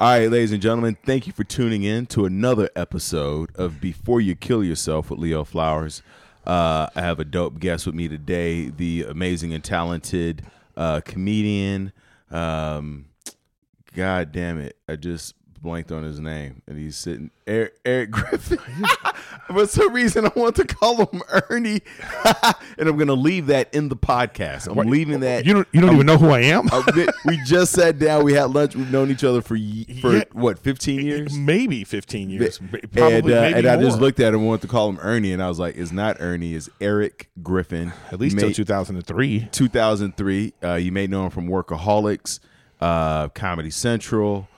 All right, ladies and gentlemen, thank you for tuning in to another episode of Before You Kill Yourself with Leo Flowers. Uh, I have a dope guest with me today, the amazing and talented uh, comedian. Um, God damn it, I just blanked on his name, and he's sitting Eric, Eric Griffin. For some reason, I want to call him Ernie, and I'm going to leave that in the podcast. I'm leaving that. You don't. You don't even know who I am. We just sat down. We had lunch. We've known each other for for Yeah. what 15 years. maybe 15 years. Probably. and uh, maybe and I just looked at him and wanted to call him Ernie, and I was like, "It's not Ernie. It's Eric Griffin." at least till 2003. 2003. Uh, you may know him from Workaholics, uh, Comedy Central.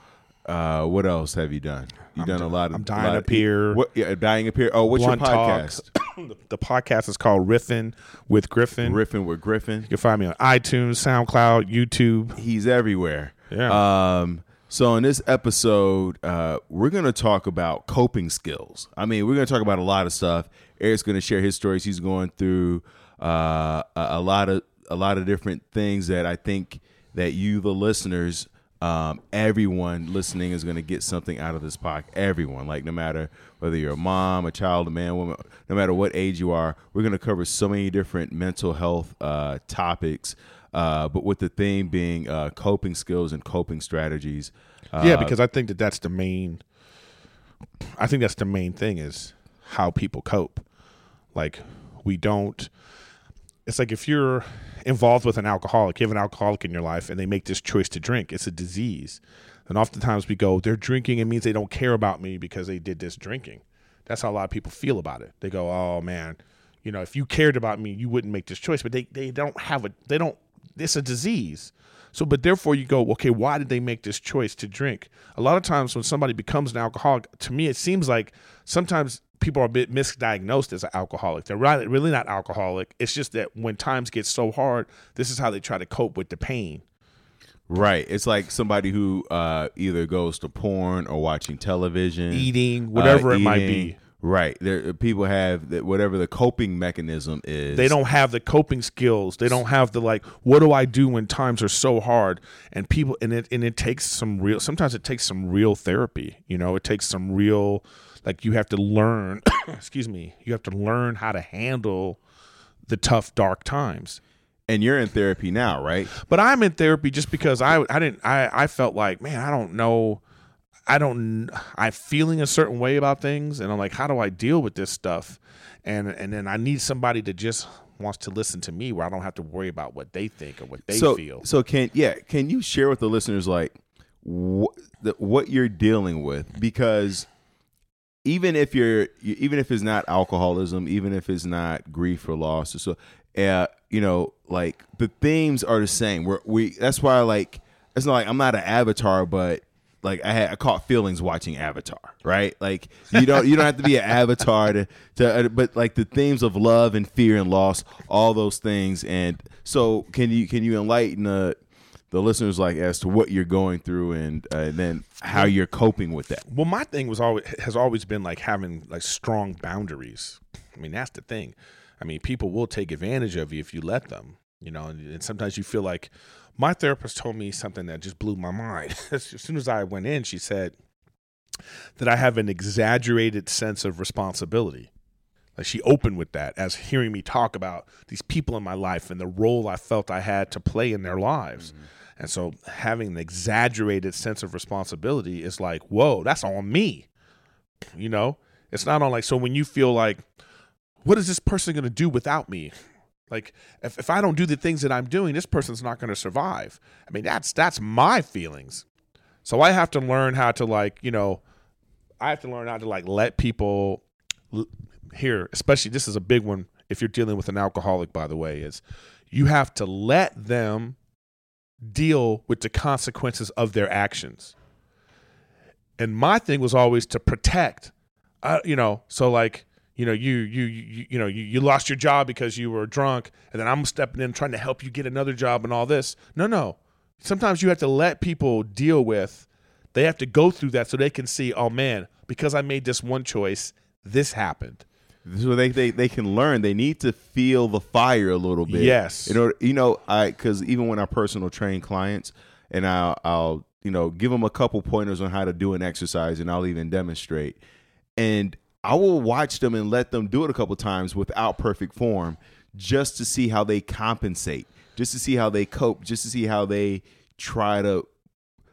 Uh, what else have you done? You've done a lot of. I'm dying lot up of- here. What? Yeah, dying up here. Oh, what's Blunt your podcast? the, the podcast is called Riffin with Griffin. Griffin with Griffin. You can find me on iTunes, SoundCloud, YouTube. He's everywhere. Yeah. Um, so in this episode, uh, we're going to talk about coping skills. I mean, we're going to talk about a lot of stuff. Eric's going to share his stories. He's going through uh, a, a lot of a lot of different things that I think that you, the listeners, um, everyone listening is going to get something out of this podcast. Everyone, like no matter whether you're a mom, a child, a man, woman, no matter what age you are, we're going to cover so many different mental health uh, topics. Uh, but with the theme being uh, coping skills and coping strategies. Uh, yeah, because I think that that's the main. I think that's the main thing is how people cope. Like we don't. It's like if you're involved with an alcoholic, you have an alcoholic in your life, and they make this choice to drink. It's a disease, and oftentimes we go, "They're drinking. It means they don't care about me because they did this drinking." That's how a lot of people feel about it. They go, "Oh man, you know, if you cared about me, you wouldn't make this choice." But they they don't have a they don't. It's a disease. So, but therefore, you go, okay, why did they make this choice to drink? A lot of times, when somebody becomes an alcoholic, to me, it seems like sometimes people are a bit misdiagnosed as an alcoholic. They're really, really not alcoholic. It's just that when times get so hard, this is how they try to cope with the pain. right. It's like somebody who uh, either goes to porn or watching television, Eating, whatever uh, it might be. Right. There, people have that whatever the coping mechanism is. They don't have the coping skills. They don't have the like. What do I do when times are so hard? And people, and it and it takes some real. Sometimes it takes some real therapy. You know, it takes some real. Like you have to learn. excuse me. You have to learn how to handle the tough, dark times. And you're in therapy now, right? But I'm in therapy just because I I didn't I I felt like man I don't know I don't I'm feeling a certain way about things and I'm like how do I deal with this stuff and and then I need somebody that just wants to listen to me where I don't have to worry about what they think or what they so, feel. So can yeah, can you share with the listeners like what the, what you're dealing with because even if you're even if it's not alcoholism, even if it's not grief or loss or so uh, you know, like the themes are the same. We're, we that's why like it's not like I'm not an avatar, but like I had I caught feelings watching Avatar, right? Like you don't you don't have to be an avatar to to uh, but like the themes of love and fear and loss, all those things. And so can you can you enlighten the the listeners like as to what you're going through and uh, and then how you're coping with that? Well, my thing was always has always been like having like strong boundaries. I mean, that's the thing. I mean, people will take advantage of you if you let them. You know, and, and sometimes you feel like my therapist told me something that just blew my mind. as soon as I went in, she said that I have an exaggerated sense of responsibility. Like she opened with that as hearing me talk about these people in my life and the role I felt I had to play in their lives. And so having an exaggerated sense of responsibility is like, whoa, that's on me. You know? It's not on like so when you feel like, what is this person gonna do without me? Like if, if I don't do the things that I'm doing, this person's not gonna survive. I mean, that's that's my feelings. So I have to learn how to like, you know, I have to learn how to like let people l- here, especially this is a big one if you're dealing with an alcoholic, by the way, is you have to let them deal with the consequences of their actions. And my thing was always to protect, uh, you know, so like, you know, you, you, you, you know, you, you lost your job because you were drunk and then I'm stepping in trying to help you get another job and all this. No, no. Sometimes you have to let people deal with, they have to go through that so they can see, oh man, because I made this one choice, this happened. So they, they they can learn they need to feel the fire a little bit Yes. in order you know i because even when i personal train clients and i'll i'll you know, give them a couple pointers on how to do an exercise, and I'll even demonstrate. And I will watch them and let them do it a couple times without perfect form, just to see how they compensate, just to see how they cope, just to see how they try to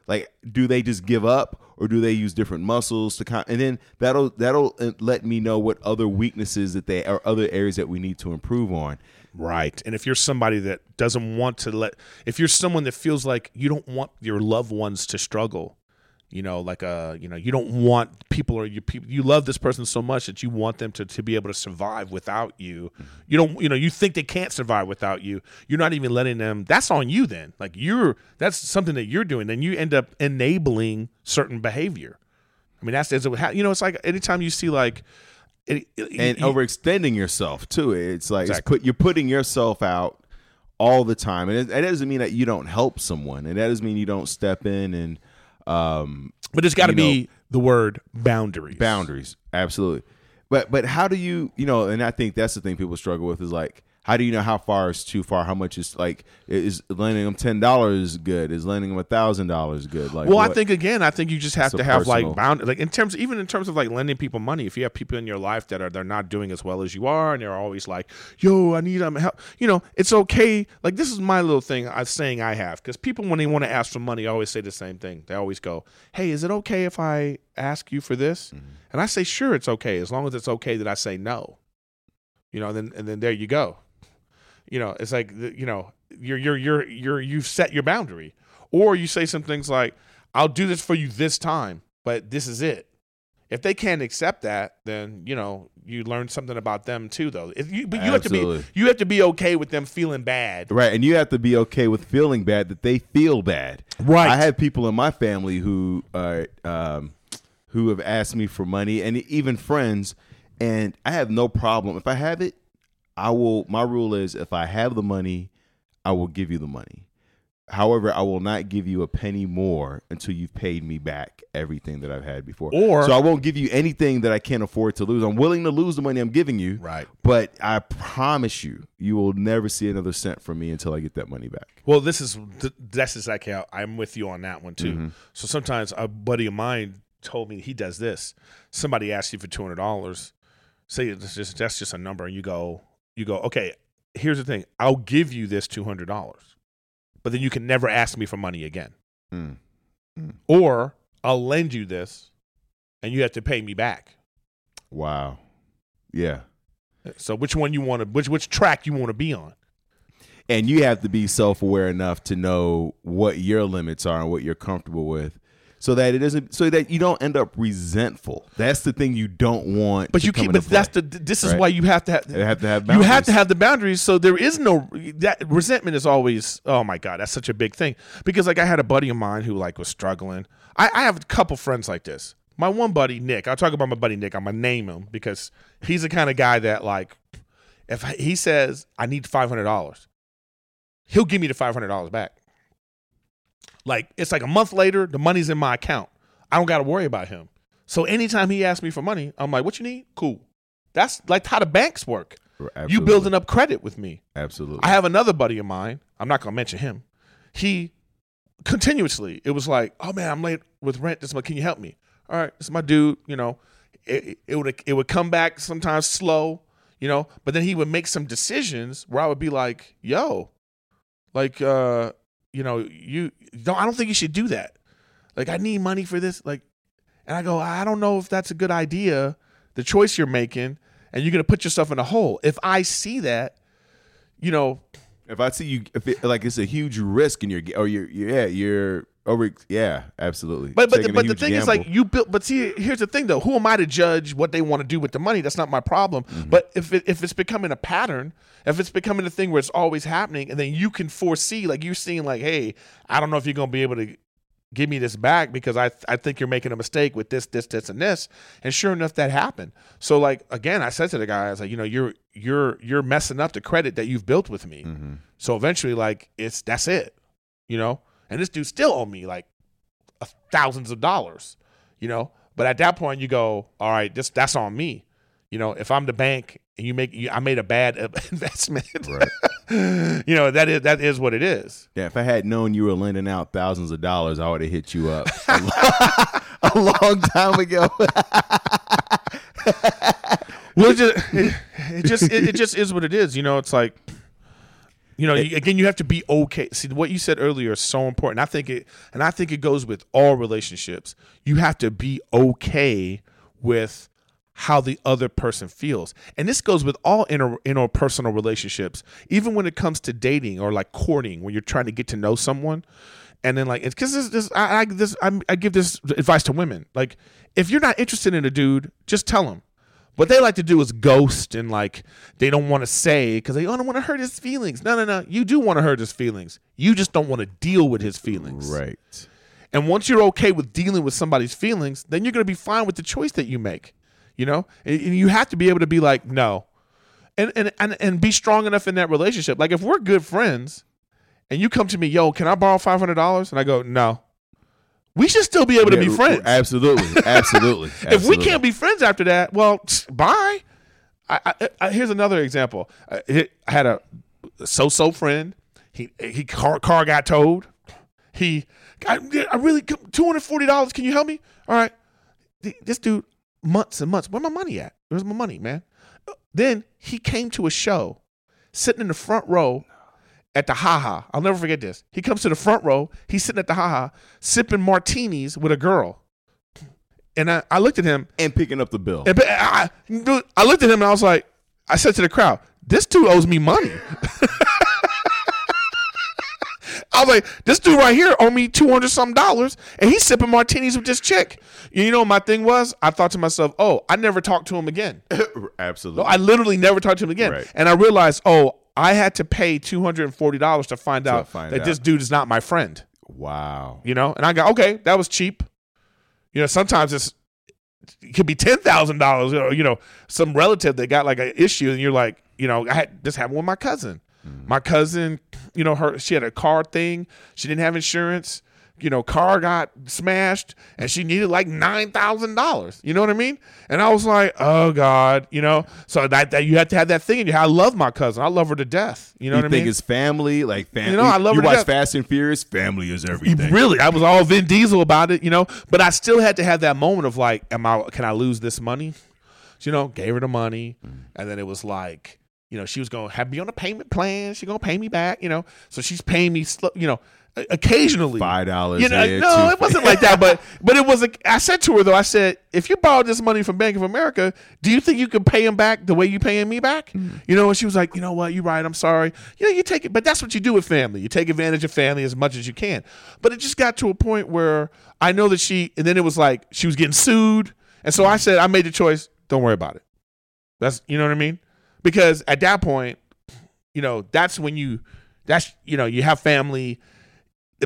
like do they just give up or do they use different muscles to con- and then that'll that'll uh, let me know what other weaknesses that they are other areas that we need to improve on Right. And if you're somebody that doesn't want to let, if you're someone that feels like you don't want your loved ones to struggle, you know, like a, you know, you don't want people or you people, you love this person so much that you want them to, to be able to survive without you. You don't, you know, you think they can't survive without you. You're not even letting them, that's on you then. Like you're, that's something that you're doing. Then you end up enabling certain behavior. I mean, that's, that's you know, it's like anytime you see like, it, it, and overextending yourself too. It's like it's put you're putting yourself out all the time, and it, it doesn't mean that you don't help someone, and that doesn't mean you don't step in and um, but it's got to be the word boundaries. boundaries. Absolutely, but but how do you you know? And I think that's the thing people struggle with is like. How do you know how far is too far? How much is like is lending them ten dollars good? Is lending them a thousand dollars good? Like, Well, I think again, I think you just have It's to have personal- like bound like in terms even in terms of like lending people money. If you have people in your life that are they're not doing as well as you are, and they're always like, "Yo, I need um help," you know, it's okay. Like this is my little thing. I'm saying I have because people when they want to ask for money always say the same thing. They always go, "Hey, is it okay if I ask you for this?" And I say, "Sure, it's okay as long as it's okay that I say no." You know, and then and then there you go. You know, it's like you know, you're you're you're you're you've set your boundary, or you say some things like, "I'll do this for you this time, but this is it." If they can't accept that, then you know you learn something about them too, though. If you, but you have to be you have to be okay with them feeling bad. Right, and you have to be okay with feeling bad that they feel bad. Right. I have people in my family who are um, who have asked me for money, and even friends, and I have no problem if I have it. I will. My rule is if I have the money, I will give you the money. However, I will not give you a penny more until you've paid me back everything that I've had before. Or- so I won't give you anything that I can't afford to lose. I'm willing to lose the money I'm giving you. Right. But I promise you, you will never see another cent from me until I get that money back. Well, this is that's exactly how I'm with you on that one too. Mm-hmm. So sometimes a buddy of mine told me he does this. Somebody asks you for two hundred dollars. Say it's just, that's just a number, and you go, you go, okay. Here's the thing: I'll give you this two hundred dollars, but then you can never ask me for money again. Mm. Or I'll lend you this, and you have to pay me back. Wow. Yeah. So which one you want to which which track you want to be on? And you have to be self aware enough to know what your limits are and what you're comfortable with. So that it doesn't so that you don't end up resentful. That's the thing you don't want. But to you into But that's play. the. This is Right. why you have to have. You have to have Boundaries. You have to have the boundaries. So there is no that resentment is always. Oh my god, that's such a big thing. Because like I had a buddy of mine who like was struggling. I, I have a couple friends like this. My one buddy Nick. I'll talk about my buddy Nick. I'm gonna name him because he's the kind of guy that like, if he says I need five hundred dollars, he'll give me the five hundred dollars back. Like it's like a month later, the money's in my account. I don't got to worry about him. So anytime he asks me for money, I'm like, "What you need? Cool." That's like how the banks work. You building up credit with me. Absolutely. I have another buddy of mine. I'm not gonna mention him. He continuously, it was like, "Oh man, I'm late with rent. This, month. can you help me?" All right, this is my dude. You know, it, it would it would come back sometimes slow. You know, but then he would make some decisions where I would be like, "Yo, like, uh, you know, you don't. I don't think you should do that. Like, I need money for this. Like, and I go, I don't know if that's a good idea. The choice you're making, and you're gonna put yourself in a hole. If I see that, you know, if I see you, if it, like it's a huge risk and you're, or you're, yeah, you're over, yeah, absolutely. But but Taking but the thing is, like you built. But see, here's the thing, though. Who am I to judge what they want to do with the money? That's not my problem. Mm-hmm. But if it, if it's becoming a pattern, if it's becoming a thing where it's always happening, and then you can foresee, like you're seeing, like, hey, I don't know if you're gonna be able to give me this back because I I think you're making a mistake with this, this, this, and this. And sure enough, that happened. So like again, I said to the guy, I was like, you know, you're you're you're messing up the credit that you've built with me. Mm-hmm. So eventually, like it's that's it, you know. And this dude still owe me like thousands of dollars, you know. But at that point, you go, all right, this that's on me, you know. If I'm the bank and you make, you, I made a bad investment, Right. you know that is that is what it is. Yeah, if I had known you were lending out thousands of dollars, I would have hit you up a, lo- a long time ago. Well, it just it, it just it, it just is what it is. You know, it's like you know you, again you have to be okay. See what you said earlier is so important. I think it and I think it goes with all relationships. You have to be okay with how the other person feels. And this goes with all inter, interpersonal relationships, even when it comes to dating or like courting, when you're trying to get to know someone. And then like, because this, this, I, I, this, I'm, I give this advice to women. Like, if you're not interested in a dude, just tell him. What they like to do is ghost and like they don't want to say because they oh, don't want to hurt his feelings. No, no, no. You do want to hurt his feelings. You just don't want to deal with his feelings. right. And once you're okay with dealing with somebody's feelings, then you're going to be fine with the choice that you make. You know, and, and you have to be able to be like, no, and, and and and be strong enough in that relationship. Like if we're good friends, and you come to me, yo, can I borrow five hundred dollars? And I go, no. We should still be able to be friends. Absolutely. Absolutely. If we can't be friends after that, well, bye. I, I, I, here's another example. Uh, I, I had a so-so friend. He he car, car got towed. He I, I really two hundred forty dollars. Can you help me? All right. This dude months and months. Where my money at? Where's my money, man? Then he came to a show, sitting in the front row at the haha. I'll never forget this. He comes to the front row. He's sitting at the haha, sipping martinis with a girl. And I, I looked at him and picking up the bill. and I, I looked at him and I was like, I said to the crowd, this dude owes me money. I was like, this dude right here owe me two hundred something dollars, and he's sipping martinis with this chick. You know, what my thing was, I thought to myself, oh, I never talked to him again. Absolutely. I literally never talked to him again, Right. and I realized, oh, I had to pay two hundred and forty dollars to find out find that out. this dude is not my friend. wow. You know, and I go, okay, that was cheap. You know, sometimes it's it could be ten thousand dollars. You know, some relative that got like an issue, and you're like, you know, I had this happened with my cousin. Mm. My cousin, you know, her she had a car thing. She didn't have insurance. You know, car got smashed, and she needed like nine thousand dollars. You know what I mean? And I was like, oh god, you know. So that, that you have to have that thing in head. I love my cousin. I love her to death. You know you what I think mean? it's family, like family. You know, I love You her to watch death. Fast and Furious. Family is everything. Really, I was all Vin Diesel about it, you know. But I still had to have that moment of like, am I? Can I lose this money? So, you know, gave her the money, mm-hmm. and then it was like, you know, she was gonna have me on a payment plan. She's gonna pay me back, you know. So she's paying me, you know, occasionally. Five dollars. You know, here, no, two it wasn't like that, but but it was. A, I said to her though, I said, if you borrowed this money from Bank of America, do you think you could pay him back the way you paying me back? Mm-hmm. You know, and she was like, you know what, you're right. I'm sorry. You know, you take it, but that's what you do with family. You take advantage of family as much as you can. But it just got to a point where I know that she, and then it was like she was getting sued, and so I said, I made the choice. Don't worry about it. That's you know what I mean, because at that point, you know, that's when you, that's you know, you have family,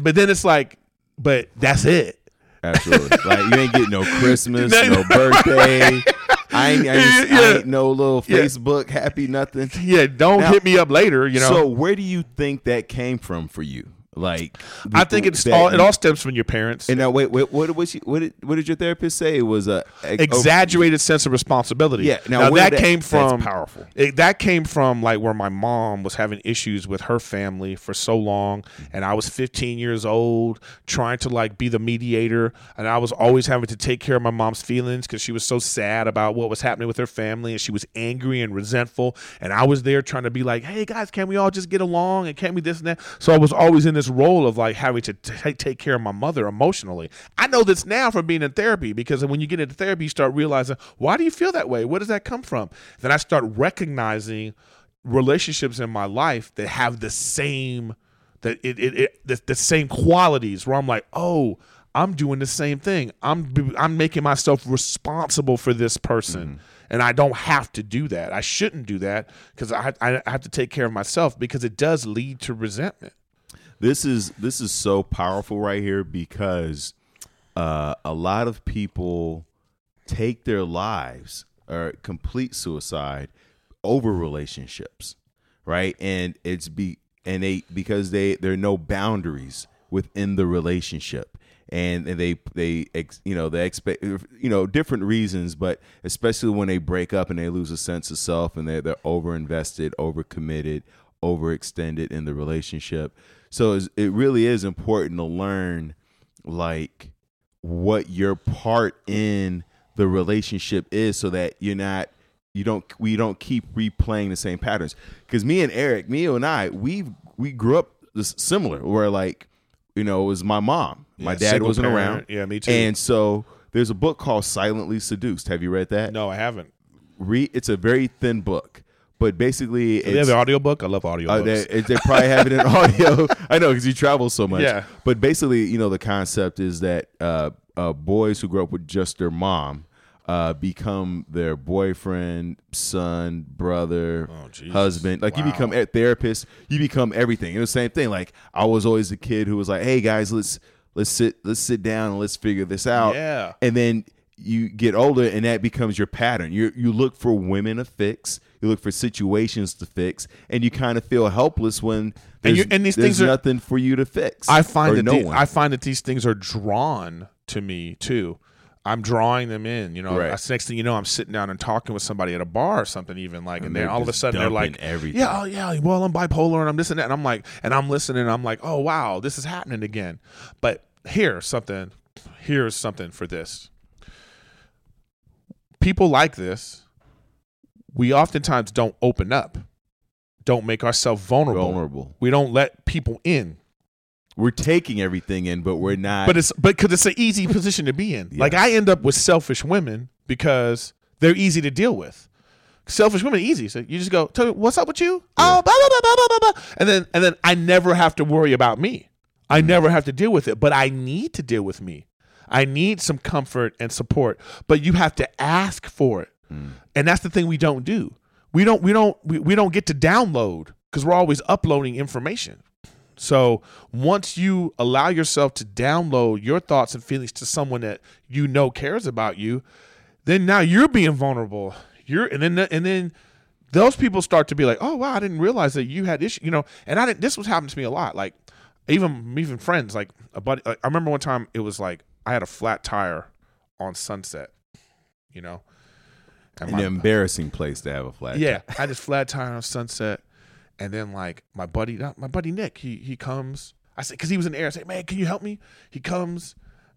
but then it's like, but that's it. Absolutely. like you ain't getting no Christmas, No, birthday. I ain't, I ain't, I ain't no little Yeah. Facebook happy nothing. Yeah, don't Now- hit me up later. You know, So where do you think that came from for you? Like I think it's that all it all stems from your parents. And now wait, wait what was she, what did what did your therapist say? It was a Exaggerated sense of responsibility. Yeah, now now, that that- came that's from powerful. It, that came from like where my mom was having issues with her family for so long, and I was 15 years old trying to like be the mediator, and I was always having to take care of my mom's feelings because she was so sad about what was happening with her family, and she was angry and resentful, and I was there trying to be like, hey guys, can we all just get along, and can we this and that? So I was always in this role of like having to t- take care of my mother emotionally. I know this now from being in therapy because when you get into therapy, you start realizing why do you feel that way? Where does that come from? Then I start recognizing relationships in my life that have the same that it, it, it the, the same qualities where I'm like, oh, I'm doing the same thing. I'm I'm making myself responsible for this person. Mm-hmm. And I don't have to do that. I shouldn't do that because I, I have to take care of myself because it does lead to resentment. This is this is so powerful right here because uh, a lot of people take their lives or complete suicide over relationships, right? And it's be and they because they there are no boundaries within the relationship. And, they they you know they expect you know different reasons, but especially when they break up and they lose a sense of self and they're they're over invested, over committed, overextended in the relationship. So it really is important to learn like what your part in the relationship is so that you're not you don't we don't keep replaying the same patterns because me and eric me and i we we grew up similar where like you know it was my mom my dad wasn't parent. around Yeah, me too. and so there's a book called silently seduced have you read that no, I haven't. Read, it's a very thin book but basically Do they have the audiobook? I love audiobooks. uh, they, they probably have it in audio. I know because you travel so much. Yeah. But basically, you know, the concept is that uh, uh, boys who grow up with just their mom uh, become their boyfriend, son, brother, Oh, husband. Like you become a therapist. You become everything. And the same thing. Like I was always a kid who was like, "Hey guys, let's let's sit let's sit down and let's figure this out." Yeah. And then you get older, and that becomes your pattern. You you look for women to fix. You look for situations to fix, and you kind of feel helpless when And you- and these there's things are- nothing for you to fix. I find that no the- I find that these things are drawn to me too. I'm drawing them in. You know, Right. next thing you know, I'm sitting down and talking with somebody at a bar or something, even like, and, And then they're all of a sudden they're like, everything. "Yeah, oh yeah, well I'm bipolar and I'm this and that," and I'm like, and I'm listening, and I'm like, "Oh wow, this is happening again." But here's something. Here's something for this. People like this, we oftentimes don't open up, don't make ourselves vulnerable. vulnerable. We don't let people in. We're taking everything in, but we're not. but it's but because it's an easy position to be in. Like I end up with selfish women because they're easy to deal with. Selfish women easy. So you just go, Tell me, what's up with you? Oh, blah, blah, blah, blah, blah, blah, blah. and then and then I never have to worry about me. I Mm. never have to deal with it, but I need to deal with me. I need some comfort and support, but you have to ask for it, Mm. And that's the thing we don't do. We don't we don't we, we don't get to download because we're always uploading information. So once you allow yourself to download your thoughts and feelings to someone that you know cares about you, then now you're being vulnerable. You're and then and then those people start to be like, oh wow, I didn't realize that you had issue, you know. And I didn't. This was happening to me a lot. Like even even friends, like a buddy. Like, I remember one time it was like I had a flat tire on Sunset, you know. An my- embarrassing place to have a flat. yeah, I had this flat tire on Sunset, and then like my buddy, my buddy Nick, he he comes. I said because he was in the air. I say, man, can you help me? He comes,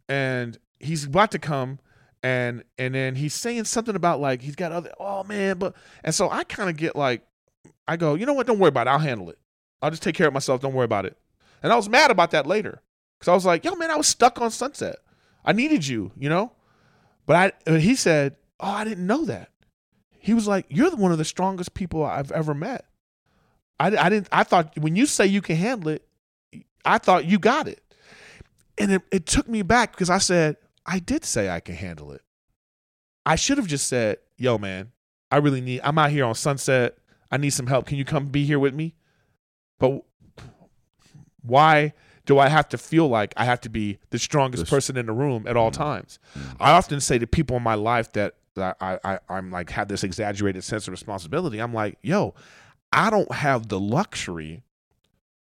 and he's about to come, and and then he's saying something about like he's got other. Oh man, but and so I kind of get like, I go, you know what? Don't worry about it. I'll handle it. I'll just take care of myself. Don't worry about it. And I was mad about that later because I was like, yo man, I was stuck on Sunset. I needed you, you know. But I, he said, oh, I didn't know that. He was like, "You're one of the strongest people I've ever met." I, I didn't. I thought when you say you can handle it, I thought you got it, and it, it took me back because I said I did say I can handle it. I should have just said, "Yo, man, I really need. I'm out here on Sunset. I need some help. Can you come be here with me?" But why do I have to feel like I have to be the strongest person in the room at all mm-hmm. times? Mm-hmm. I often say to people in my life that, that I, I I'm like have this exaggerated sense of responsibility. I'm like, yo, I don't have the luxury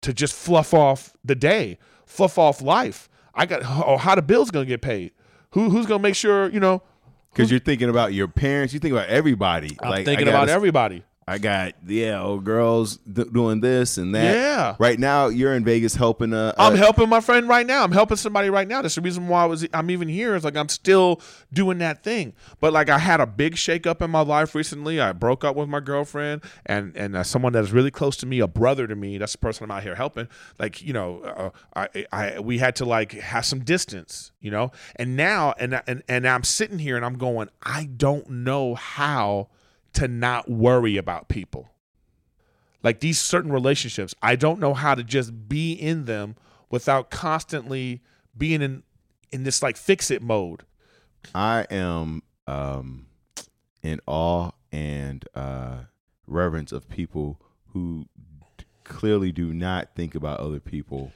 to just fluff off the day, fluff off life. I got oh, how the bills gonna get paid. Who who's gonna make sure you know? because you're thinking about your parents. You think about everybody. I'm like thinking about everybody. I got yeah, old girls d- doing this and that. Yeah. Right now, you're in Vegas helping. Uh, I'm uh, helping my friend right now. I'm helping somebody right now. That's the reason why I was I'm even here. It's like I'm still doing that thing. But like I had a big shakeup in my life recently. I broke up with my girlfriend, and and uh, someone that's really close to me, a brother to me. That's the person I'm out here helping. Like you know, uh, I I we had to like have some distance. You know, and now and and and I'm sitting here and I'm going. I don't know how to not worry about people like these certain relationships i don't know how to just be in them without constantly being in in this like fix it mode I am um, in awe and uh, reverence of people who clearly do not think about other people.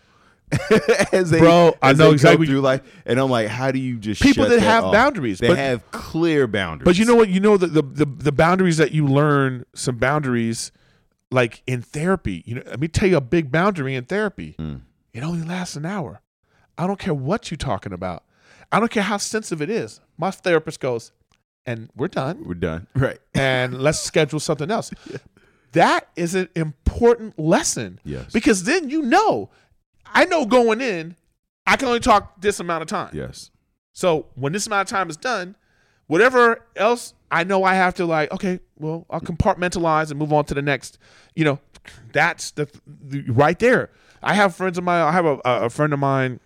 as they, Bro, I know exactly- through life, and I'm like, how do you just People shut that have off? boundaries, They but- have clear boundaries. but you know what you know the, the the the boundaries that you learn some boundaries like in therapy you know let me tell you a big boundary in therapy Mm. it only lasts an hour i don't care what you're talking about i don't care how sensitive it is my therapist goes and we're done we're done, right? and let's schedule something else. that is an important lesson. Yes. Because then you know, I know going in, I can only talk this amount of time. Yes. So when this amount of time is done, whatever else I know I have to like, okay, well, I'll compartmentalize and move on to the next. You know, that's the, the right there. I have friends of mine. I have a, a friend of mine,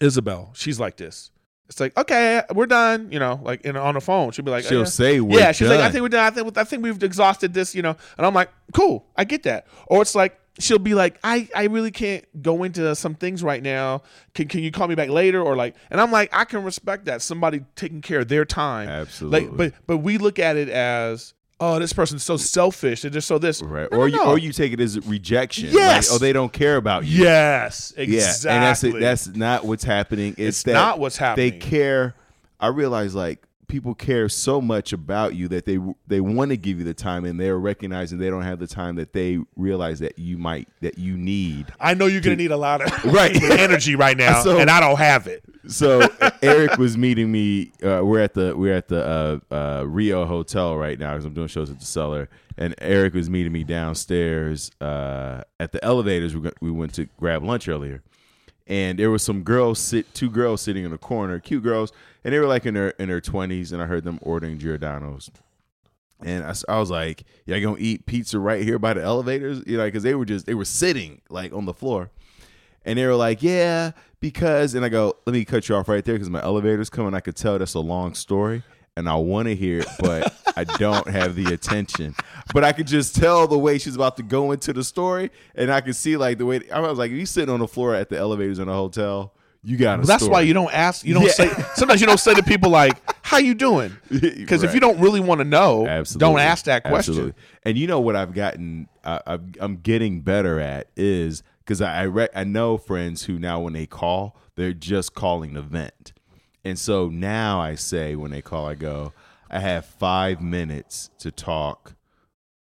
Isabel. She's like this. It's like, okay, we're done. You know, like in, on the phone, she'll be like, She'll yeah. say, We're yeah. She's like, I think we're done. I think I think we've exhausted this. You know, and I'm like, cool, I get that. Or it's like she'll be like, I I really can't go into some things right now. Can can you call me back later? Or like, and I'm like, I can respect that somebody taking care of their time. Absolutely. Like, but but we look at it as, oh, this person's so selfish. They're just so this. Right. No, or no, you no. or you take it as rejection. Yes. Like, oh, they don't care about you. Yes, exactly. Yeah. And that's it. That's not what's happening. It's, It's that not what's happening. They care. I realize like people care so much about you that they they want to give you the time and they're recognizing they don't have the time that they realize that you might that you need. I know you're gonna need a lot of Right. energy right now, So- and I don't have it. So Eric was meeting me. Uh, we're at the we're at the uh, uh, Rio Hotel right now because I'm doing shows at the Cellar, and Eric was meeting me downstairs uh, at the elevators. We we went to grab lunch earlier, and there was some girls sit two girls sitting in the corner, cute girls, and they were like in their in their 20s, and I heard them ordering Giordano's. And I, I was like, "Yeah, gonna eat pizza right here by the elevators?" You know, because they were just they were sitting like on the floor, and they were like, "Yeah, because." And I go, "Let me cut you off right there because my elevator's coming. I could tell that's a long story, and I want to hear it, but I don't have the attention. But I could just tell the way she's about to go into the story, and I could see like the way I was like, if you sitting on the floor at the elevators in a hotel, you got a Well, that's story. why you don't ask. You don't Yeah. say. Sometimes you don't say to people like, "How you doing?" Because if you don't really want to know, Absolutely. don't ask that question. Absolutely. And you know what I've gotten, I've, I'm getting better at is because I I, re- I know friends who now when they call, they're just calling the vent, and so now I say when they call, I go, I have five minutes to talk.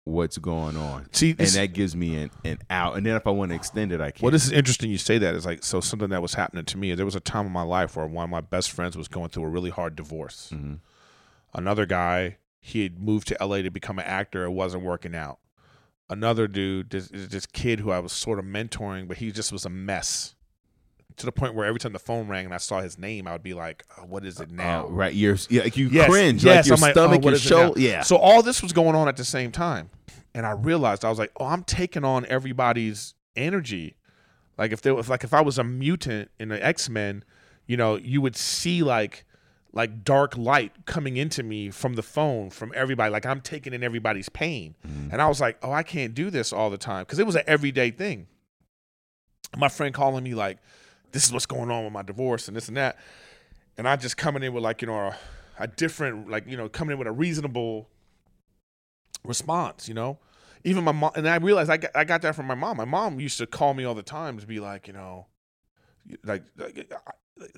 What's going on? See, and that gives me an, an out. And then if I want to extend it, I can. Well, this is interesting. You say that. It's like so something that was happening to me. There was a time in my life where one of my best friends was going through a really hard divorce. Mhm. Another guy, he had moved to LA to become an actor. It wasn't working out. Another dude, this, this kid who I was sort of mentoring, but he just was a mess. To the point where every time the phone rang and I saw his name, I would be like, oh, "What is it now?" Oh, right. You're yeah, like you Yes, cringe, yes, like your I'm like, stomach, oh, your is it now? shoulder. Yeah. So all this was going on at the same time, and I realized I was like, "Oh, I'm taking on everybody's energy." Like if there was like if I was a mutant in the X Men, you know, you would see like like dark light coming into me from the phone from everybody. Like I'm taking in everybody's pain, mm-hmm. and I was like, "Oh, I can't do this all the time," because it was an everyday thing. My friend calling me like, "This is what's going on with my divorce and this and that," and I just coming in with like you know a, a different like you know coming in with a reasonable response, you know. Even my mom, and I realized I got, I got that from my mom. My mom used to call me all the time to be like, you know, like, like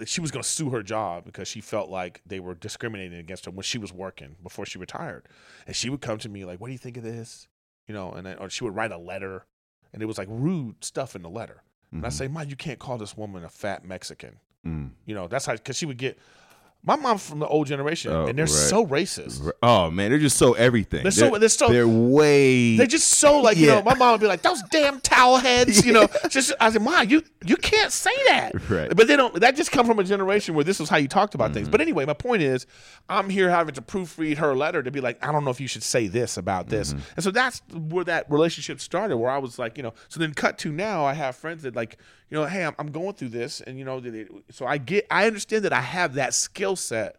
she was going to sue her job because she felt like they were discriminating against her when she was working before she retired, and she would come to me like, "What do you think of this?" You know, and or she would write a letter, and it was like rude stuff in the letter. And I Mhm. say, "Mom, you can't call this woman a fat Mexican." Mm. You know, that's how because she would get. My mom's from the old generation, Oh, and they're right. so racist. Oh man, they're just so everything. They're so- they're so- they're way They're just so like you know. My mom would be like, "Those damn towel heads," you know. Just I said, "Mom, you you can't say that." Right. But they don't. That just come from a generation where this was how you talked about things. Mm-hmm. But anyway, my point is, I'm here having to proofread her letter to be like, I don't know if you should say this about this. Mm-hmm. And so that's where that relationship started. Where I was like, you know. So then, cut to now, I have friends that like, you know, hey, I'm, I'm going through this, and you know, so I get, I understand that I have that skill set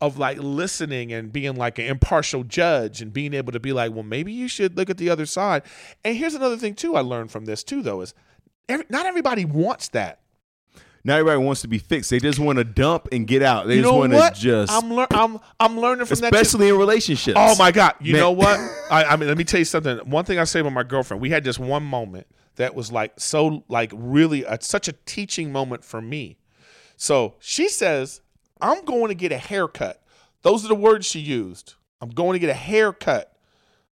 of like listening and being like an impartial judge and being able to be like, well, maybe you should look at the other side. And here's another thing too I learned from this too though is every, not everybody wants that. Not everybody wants to be fixed. They just want to dump and get out. They you just want to just, I'm lear- I'm I'm learning from that. especially in relationships. Oh my God! You Man. know what? I, I mean, let me tell you something. One thing I say about my girlfriend, we had this one moment that was like so, like really, a, such a teaching moment for me. So she says, "I'm going to get a haircut." Those are the words she used. I'm going to get a haircut.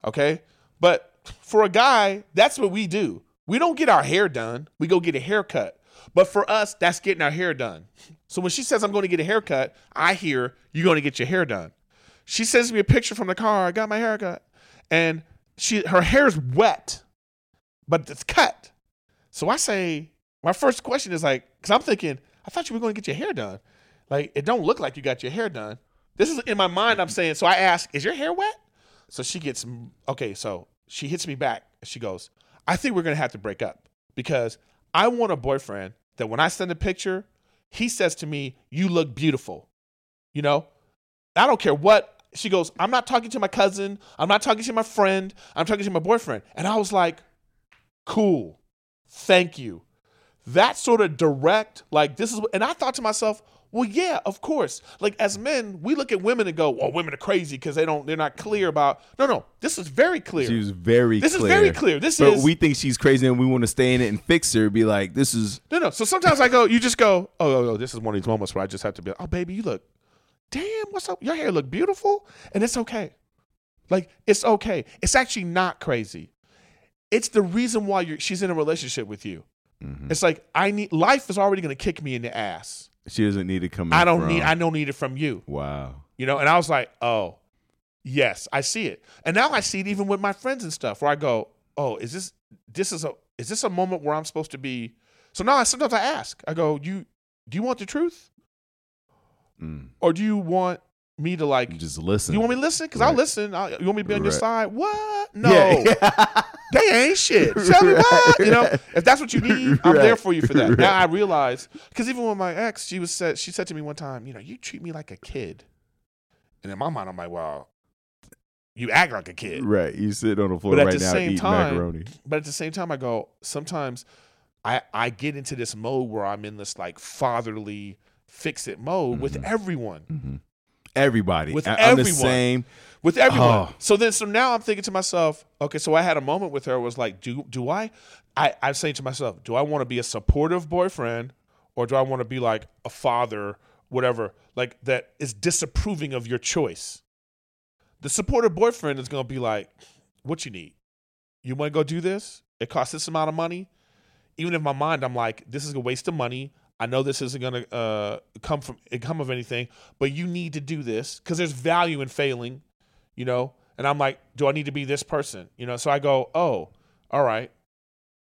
Okay, but for a guy, that's what we do. We don't get our hair done. We go get a haircut. But for us, that's getting our hair done. So when she says, I'm going to get a haircut, I hear, You're going to get your hair done. She sends me a picture from the car. I got my haircut. And she her hair's wet, but it's cut. So I say, my first question is like, because I'm thinking, I thought you were going to get your hair done. Like, it don't look like you got your hair done. This is in my mind. I'm saying, so I ask, is your hair wet? So she gets okay. So she hits me back. She goes, I think we're gonna have to break up because I want a boyfriend that when I send a picture, he says to me, "You look beautiful." You know, I don't care what. She goes, I'm not talking to my cousin. I'm not talking to my friend. I'm talking to my boyfriend. And I was like, cool. Thank you. That sort of direct, like, this is, and I thought to myself, well, yeah, of course. Like as men, we look at women and go, "Well, women are crazy because they don't, they're not clear about." No, no, this is very clear. She was very. Clear. This clear. is very clear. This but is. we think she's crazy and we want to stay in it and fix her. Be like, this is. no, no. So sometimes I go, you just go, oh, oh, oh, this is one of these moments where I just have to be, like, oh, baby, you look, damn, what's up? Your hair look beautiful, and it's okay. Like it's okay. It's actually not crazy. It's the reason why you're. She's in a relationship with you. Mhm. It's like I need. Life is already going to kick me in the ass. She doesn't need to come. I don't from- need. I don't need it from you. Wow. You know, and I was like, oh, yes, I see it. And now I see it even with my friends and stuff where I go, oh, is this this is a is this a moment where I'm supposed to be so now I sometimes I ask, I go, you do you want the truth? Mm. Or do you want me to like Just listen. you want me to listen? Because I'll listen. i you want me to be on your side? What? No. Yeah. They ain't shit. Tell me what. You know, if that's what you need, I'm there for you for that. Right. Now I realize because even with my ex, she was said she said to me one time, you know, you treat me like a kid. And in my mind, I'm like, well, you act like a kid. right. You sit on the floor But at right the now same eating time- macaroni. But at the same time, I go, sometimes I I get into this mode where I'm in this like fatherly fix it mode with Mhm. everyone. hmm Everybody. With I- I'm the everyone. same. with everyone. Oh. So then, so now I'm thinking to myself, okay, so I had a moment with her. Was like, do do I? I I'm saying to myself, do I want to be a supportive boyfriend, or do I want to be like a father, whatever, like that is disapproving of your choice? The supportive boyfriend is gonna be like, what you need? You want to go do this? It costs this amount of money. Even in my mind, I'm like, this is a waste of money. I know this isn't gonna uh, come from come of anything, but you need to do this because there's value in failing you know? And i'm like do i need to be this person? You know so i go oh all right.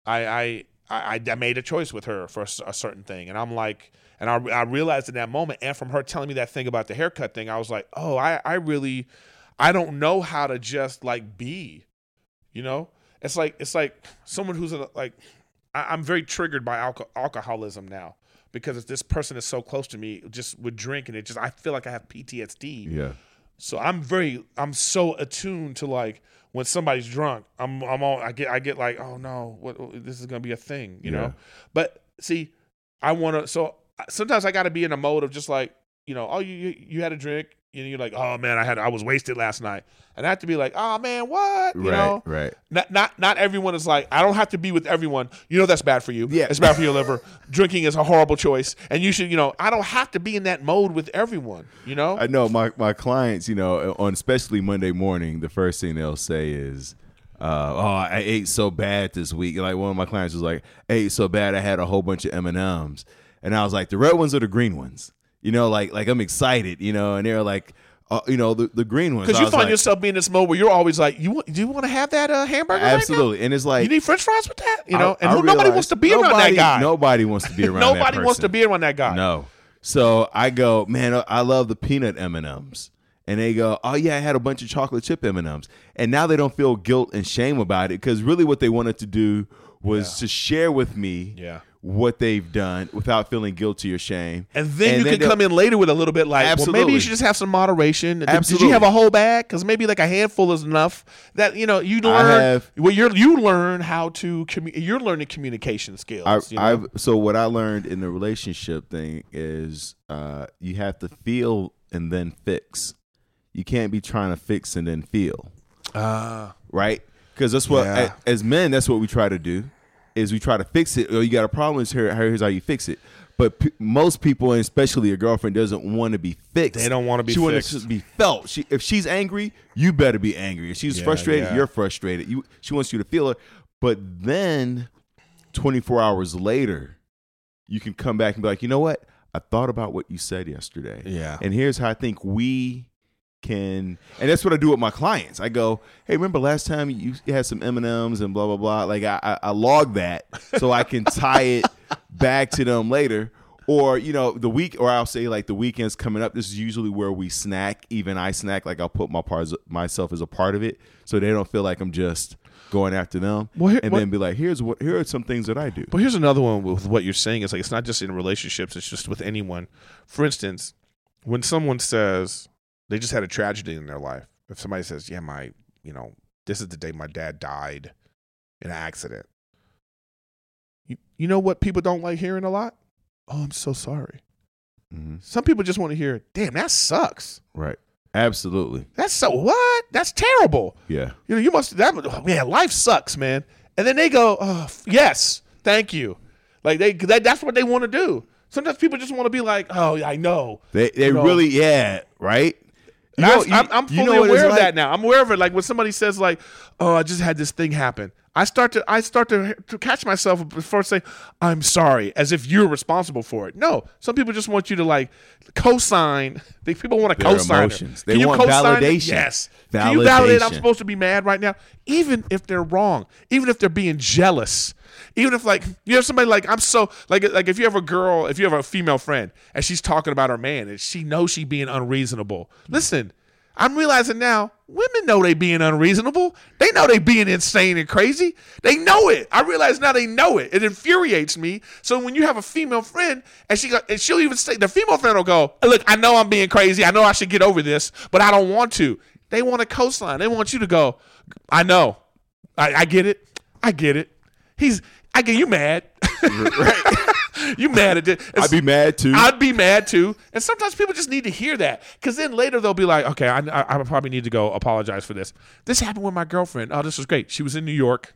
I i i, I made a choice with her for a certain thing. And i'm like and I, I realized in that moment and from her telling me that thing about the haircut thing i was like oh i i really i don't know how to just like be you know? It's like it's like someone who's a, like I, i'm very triggered by alco- alcoholism now because if this person is so close to me just with drinking it just i feel like i have ptsd Yeah. so I'm very, I'm so attuned to like when somebody's drunk, I'm, I'm all, I get, I get like, oh no, what, this is gonna be a thing, you Yeah. know. But see, I want to. So sometimes I got to be in a mode of just like, you know, oh, you, you had a drink, and you're like, oh man, I had, I was wasted last night, and I have to be like, oh man, what, you right. know. Right. Not, not, not everyone is like. I don't have to be with everyone. You know that's bad for you. Yeah. it's bad for your liver. Drinking is a horrible choice, and you should. You know, I don't have to be in that mode with everyone. You know, I know my, my clients, you know, on especially Monday morning, the first thing they'll say is, uh, "Oh, I ate so bad this week." Like one of my clients was like, "I ate so bad, I had a whole bunch of M and M's," and I was like, "The red ones or the green ones?" You know, like like I'm excited, you know, and they're like, uh, "You know, the, the green ones." Because you find like, yourself being in this mode where you're always like, you want, do you want to have that uh, hamburger? right absolutely, and it's like you need French fries with that, you know. I- and I who, nobody wants to be around that guy. Nobody wants to be around. that nobody wants to be around that guy. No. So I go, man, I love the peanut M and M's, and they go, oh yeah, I had a bunch of chocolate chip M and M's, and now they don't feel guilt and shame about it because really what they wanted to do was to share with me Yeah. What they've done without feeling guilty or shame. And then you can come in later with a little bit like, well, maybe you should just have some moderation. Did- Did you have a whole bag? Because maybe like a handful is enough. That you know, you learn. have- well, you're you learn how to. Commu- you're learning communication skills. I, you know? I've so what I learned in the relationship thing is uh, you have to feel and then fix. You can't be trying to fix and then feel. Ah. right? Because that's what Yeah. as men, that's what we try to do. Is we try to fix it. Oh, you got a problem? Is here? Here's how you fix it. But p- most people, and especially your girlfriend, doesn't want to be fixed. They don't wanna be She wants to be felt. She, if she's angry, you better be angry. If she's Yeah, frustrated, yeah. you're frustrated. You, she wants you to feel it. But then, 24 hours later, you can come back and be like, you know what? I thought about what you said yesterday. Yeah. And here's how I think we can and that's what I do with my clients. I go, hey, remember last time you had some M and M's and blah blah blah. Like I, I, I log that so I can tie it back to them later. Or you know the week, or I'll say like the weekend's coming up. This is usually where we snack. Even I snack. Like I'll put my parts myself as a part of it, so they don't feel like I'm just going after them. Well, here- and what- then be like, here's what here are some things that I do. But here's another one with what you're saying. It's like it's not just in relationships. It's just with anyone. For instance, when someone says they just had a tragedy in their life, if somebody says, "Yeah, my, you know, this is the day my dad died in an accident," you you know what people don't like hearing a lot? Oh, I'm so sorry. hmm Some people just want to hear, "Damn, that sucks." Right. Absolutely. That's so what? That's terrible. Yeah. You know, you must that oh, man, life sucks, man. And then they go, oh, f- yes, thank you. Like they that, that's what they want to do. Sometimes people just want to be like, oh, yeah, I know. They they You know- really yeah right. You I, know- you- I'm, I'm you fully know aware of like? that now. I'm aware of it. Like when somebody says, like, "Oh, I just had this thing happen," I start to I start to, to catch myself before saying, "I'm sorry," as if you're responsible for it. No, some people just want you to like co-sign. They, people want to Their co-sign. it. emotions. They Can you want co-sign it? validation. Yes. Can you validate? I'm supposed to be mad right now, even if they're wrong, even if they're being jealous. Even if like you have somebody like I'm so like like if you have a girl if you have a female friend and she's talking about her man and she knows she being unreasonable. Listen, I'm realizing now women know they being unreasonable. They know they being insane and crazy. They know it. I realize now they know it. It infuriates me. So when you have a female friend and she got, and she'll even say the female friend will go, "Look, I know I'm being crazy. I know I should get over this, but I don't want to." They want a coastline. They want you to go, "I know. I, I get it. I get it. He's I get you mad. you mad at this. I'd be mad too. I'd be mad too. And sometimes people just need to hear that because then later they'll be like, okay, I, I, I probably need to go apologize for this. This happened with my girlfriend. Oh, this was great. She was in New York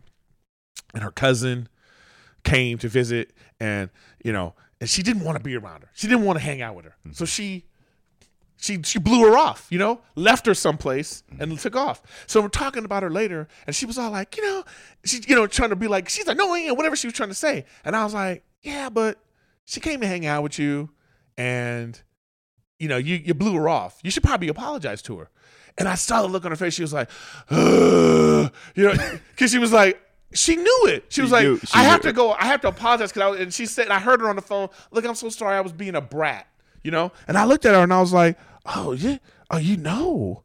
and her cousin came to visit and, you know, and she didn't want to be around her. She didn't want to hang out with her. Mm-hmm. So she she she blew her off, you know, left her someplace mm-hmm. and took off. So we're talking about her later, and she was all like, you know, she you know trying to be like she's annoying and whatever she was trying to say, and I was like, yeah, but she came to hang out with you, and you know you you blew her off. You should probably apologize to her. And I saw the look on her face. She was like, Ugh, you know, because she was like. She knew it. She was like, knew- she "I have knew to go. I have to apologize." Because I was, and she said, and I heard her on the phone. Look, I'm so sorry. I was being a brat, you know. And I looked at her and I was like, "Oh yeah, oh you know."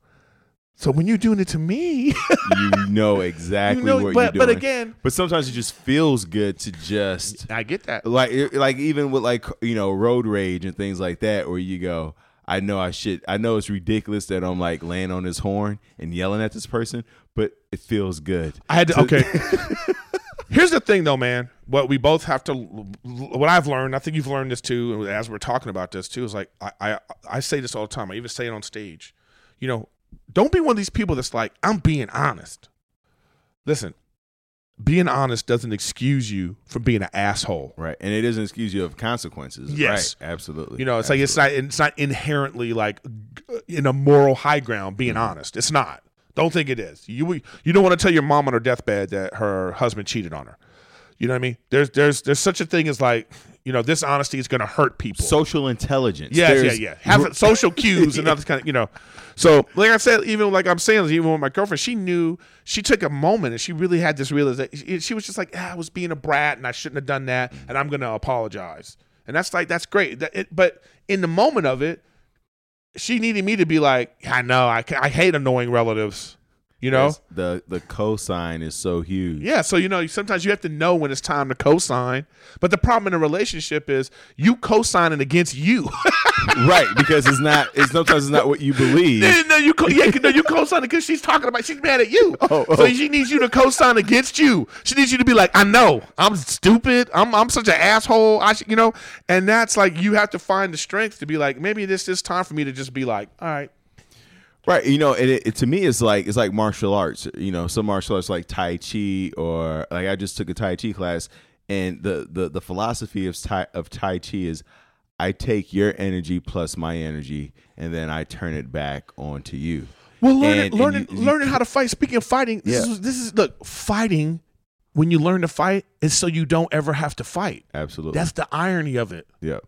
So when you're doing it to me, you know exactly You know, what but- you're doing. but again- but sometimes it just feels good to just I get that. like like even with like you know road rage and things like that, where you go, I know I should, I know it's ridiculous that I'm like laying on this horn and yelling at this person, but it feels good. I had to. Okay. Here's the thing, though, man. What we both have to, what I've learned, I think you've learned this too, as we're talking about this too, is like I, I, I say this all the time. I even say it on stage. You know, don't be one of these people that's like, I'm being honest. Listen, being honest doesn't excuse you from being an asshole. Right, and it doesn't excuse you of consequences. Yes. right, absolutely. You know, it's like it's not it's not inherently like in a moral high ground being mm-hmm. honest. It's not. Don't think it is. You you don't want to tell your mom on her deathbed that her husband cheated on her. You know what I mean? There's there's there's such a thing as like you know this honesty is going to hurt people. social intelligence. Yes, yeah, yeah. Have social cues and other kind of, you know. So, like I said, even like I'm saying, even with my girlfriend, she knew she took a moment and she really had this realization. She was just like, ah, I was being a brat and I shouldn't have done that, and I'm going to apologize. And that's like that's great. That it, but in the moment of it, she needed me to be like, I know, I, I hate annoying relatives. You know, the the cosign is so huge. yeah, so you know, sometimes you have to know when it's time to co-sign. But the problem in a relationship is you co-signing against you. right, because it's not. It's sometimes it's not what you believe. no, no, you co- yeah, no, you co-sign because she's talking about she's mad at you. Oh, oh. So she needs you to co-sign against you. She needs you to be like, I know, I'm stupid. I'm I'm such an asshole. I should, you know, and that's like you have to find the strength to be like, maybe this is time for me to just be like, all right, Right, you know, and it, it, to me, it's like it's like martial arts. You know, some martial arts like Tai Chi, or like I just took a Tai Chi class, and the the the philosophy of Tai of Tai Chi is, I take your energy plus my energy, and then I turn it back onto you. Well, learning, And- and learning, you- you- learning how to fight. Speaking of fighting, this, Yeah. is, this is look fighting. When you learn to fight, is so you don't ever have to fight. Absolutely, That's the irony of it. yeah.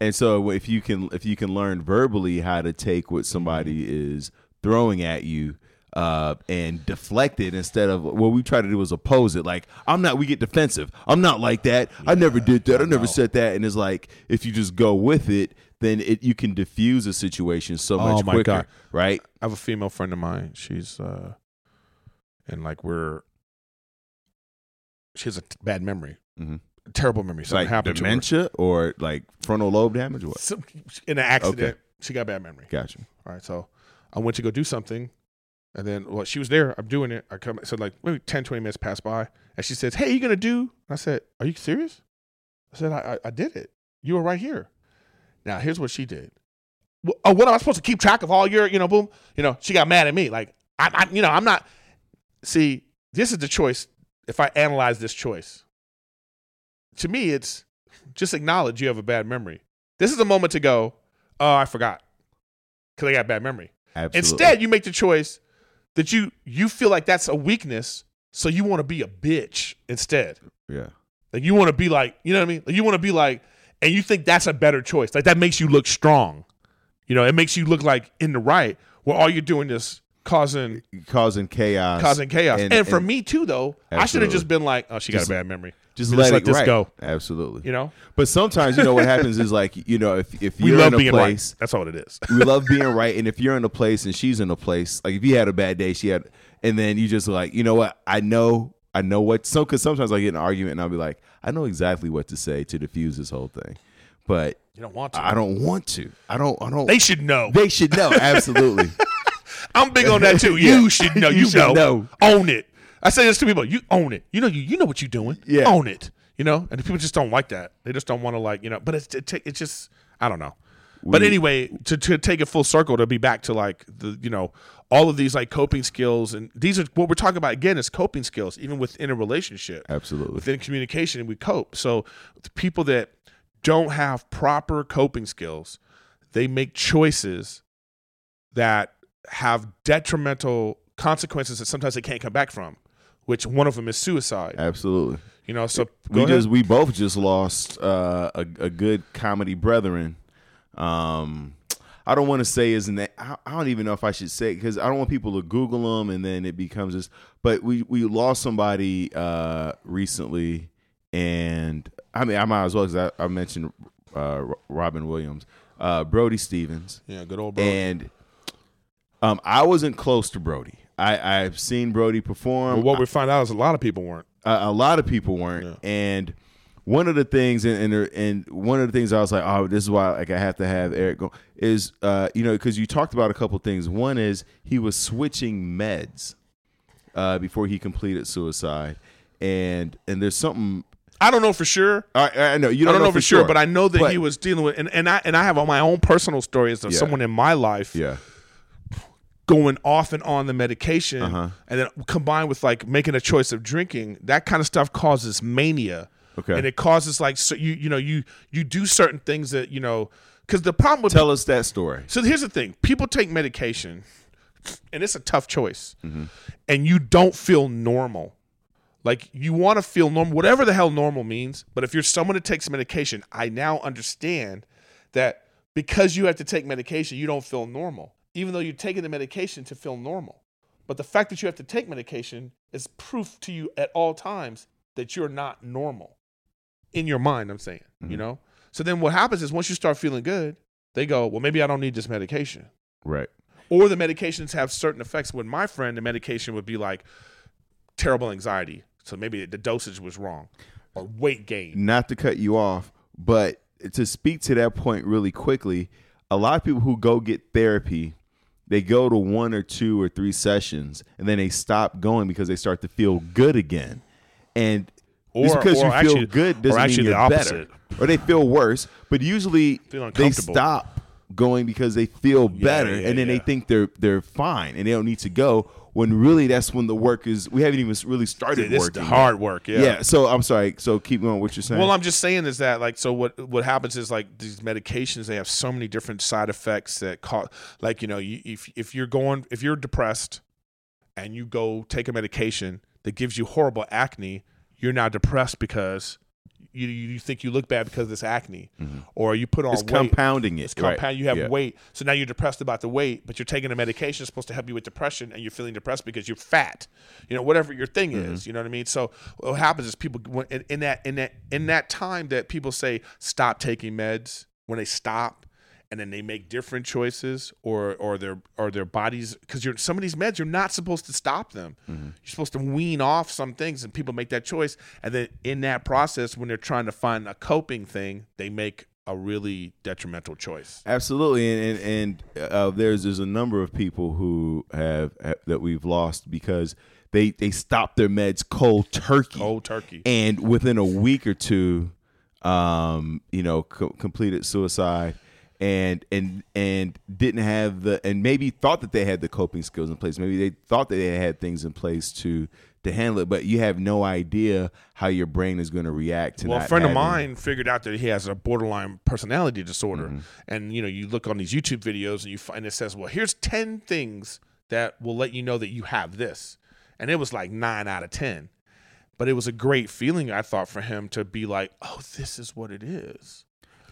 And so if you can if you can learn verbally how to take what somebody is throwing at you uh, and deflect it instead of what we try to do is oppose it. Like I'm not, we get defensive. I'm not like that. I never did that. I, never said that. And it's like if you just go with it, then it you can diffuse a situation so Oh much my quicker, God. right? I have a female friend of mine. She's uh, and like we're, she has a t- bad memory, Mhm. Terrible memory. Something like happened to her. dementia or like frontal lobe damage. What? Some, in an accident. Okay. She got bad memory. Gotcha. All right, so I went to go do something, and then well, she was there. I'm doing it. I come, so like maybe 10, 20 minutes pass by, and she says, "Hey, you gonna do?" And I said, "Are you serious?" I said, "I, I, I did it. You were right here." Now here's what she did. Well, oh, what am I supposed to keep track of all your, you know, boom? You know, she got mad at me. Like I, I, you know, I'm not. See, this is the choice. If I analyze this choice, to me, it's just acknowledge you have a bad memory. This is a moment to go. Oh, I forgot because I got bad memory. Absolutely. Instead, you make the choice that you you feel like that's a weakness, so you want to be a bitch instead. yeah. Like you want to be like, you know what I mean? Like you want to be like, and you think that's a better choice. Like that makes you look strong. You know, it makes you look like in the right, where all you're doing is causing Causing chaos. causing chaos. And, and- for and- me too, though, I should have just been like, oh, she got a bad memory. Just Just let, let it this right. go. Absolutely. You know, But sometimes you know what happens is like you know if if we you're love in a being place right. That's all it is. we love being right. And if you're in a place and she's in a place, like if you had a bad day, she had, and then you just like, you know what? I know, I know what. So, because sometimes I get in an argument and I'll be like, I know exactly what to say to diffuse this whole thing, but You don't want to. I don't want to. I don't. I don't. They should know. They should know. Absolutely. I'm big on that too. Yeah. You should know. You You, should know. know. Own it. I say this to people. You own it. You know. You you know what you're doing. Yeah. Own it. You know. And people just don't like that. They just don't want to like you know. But it's it, it's just I don't know. but anyway, to to take it full circle, to be back to like the you know all of these like coping skills, and these are what we're talking about again is coping skills, even within a relationship Absolutely. within communication we cope so the people that don't have proper coping skills they make choices that have detrimental consequences that sometimes they can't come back from which one of them is suicide Absolutely. you know so we ahead. just we both just lost uh, a a good comedy brethren. Um, I don't want to say his name. I I don't even know if I should say because I don't want people to Google him and then it becomes this. But we we lost somebody uh, recently, and I mean I might as well because I, I mentioned uh, Robin Williams, uh, Brody Stevens, yeah good old bro and um, I wasn't close to Brody. I I've seen Brody perform. Well, what we find out is a lot of people weren't. A, a lot of people weren't. Yeah. and one of the things and, and and one of the things I was like oh this is why like I have to have Eric go is uh you know because you talked about a couple things. One is he was switching meds uh before he completed suicide. And and there's something i don't know for sure. I, I know you don't, don't know, for sure, but I know that But- he was dealing with, and, and I and I have all my own personal stories of Yeah. someone in my life yeah going off and on the medication Uh-huh. and then combined with like making a choice of drinking that kind of stuff causes mania Okay. and it causes like so you you know you you do certain things that you know because the problem with tell us that story so here's the thing people take medication and it's a tough choice Mm-hmm. and you don't feel normal like you want to feel normal whatever the hell normal means but if you're someone that takes medication i now understand that because you have to take medication you don't feel normal even though you're taking the medication to feel normal but the fact that you have to take medication is proof to you at all times that you're not normal in your mind i'm saying you mm-hmm. know so then what happens is once you start feeling good they go well maybe i don't need this medication right or the medications have certain effects. With my friend, the medication would be like terrible anxiety. So maybe the dosage was wrong or weight gain. not to cut you off, but to speak to that point really quickly, a lot of people who go get therapy, they go to one or two or three sessions and then they stop going because they start to feel good again. And just because or you actually- feel good or doesn't actually mean the you're better. opposite. Or they feel worse, but usually Feel they stop going because they feel better yeah, and then they think they're they're fine and they don't need to go when really that's when the work is we haven't even really started This is working. the hard work. Yeah. yeah. So I'm sorry. So keep going. What you're saying? Well, I'm just saying is that like so what what happens is like these medications they have so many different side effects that cause like you know you, if if you're going if you're depressed and you go take a medication that gives you horrible acne, you're now depressed because you you think you look bad because of this acne, or you put on It's weight. compounding it. It's compound. right. You have Yeah. weight, so now you're depressed about the weight, but you're taking a medication that's supposed to help you with depression, and you're feeling depressed because you're fat. You know, whatever your thing Mm-hmm. is. You know what I mean? So what happens is people in, in that in that in that time that people say stop taking meds when they stop. And then they make different choices, or or their or their bodies, because you're some of these meds you're not supposed to stop them. Mm-hmm. You're supposed to wean off some things, and people make that choice. And then in that process, when they're trying to find a coping thing, they make a really detrimental choice. Absolutely, and and, and uh, there's there's a number of people who have, have that we've lost because they they stopped their meds cold turkey, Cold turkey. and within a week or two, um, you know, co- completed suicide, and and and didn't have the and maybe thought that they had the coping skills in place. Maybe they thought that they had things in place to to handle it, but you have no idea how your brain is going to react to. That. Well, a friend of mine figured out that he has a borderline personality disorder, Mm-hmm. and you know, you look on these YouTube videos and you find it says, "Well, here's ten things that will let you know that you have this," and it was like nine out of ten. But it was a great feeling, I thought, for him to be like, "Oh, this is what it is."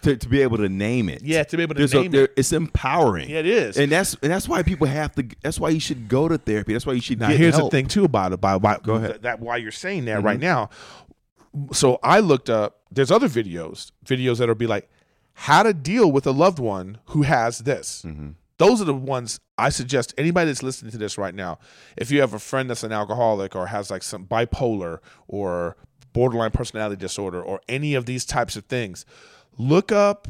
To, to be able to name it. Yeah, to be able to There's a- name there- it. It's empowering. Yeah, it is. and that's and that's why people have to. That's why you should go to therapy. That's why you should. Now, get here's help. the thing too about it. By, by Go ahead. Mm-hmm. That, why you're saying that right now. So I looked up. There's other videos, videos that'll be like how to deal with a loved one who has this. Mm-hmm. Those are the ones I suggest anybody that's listening to this right now. If you have a friend that's an alcoholic or has like some bipolar or borderline personality disorder or any of these types of things, look up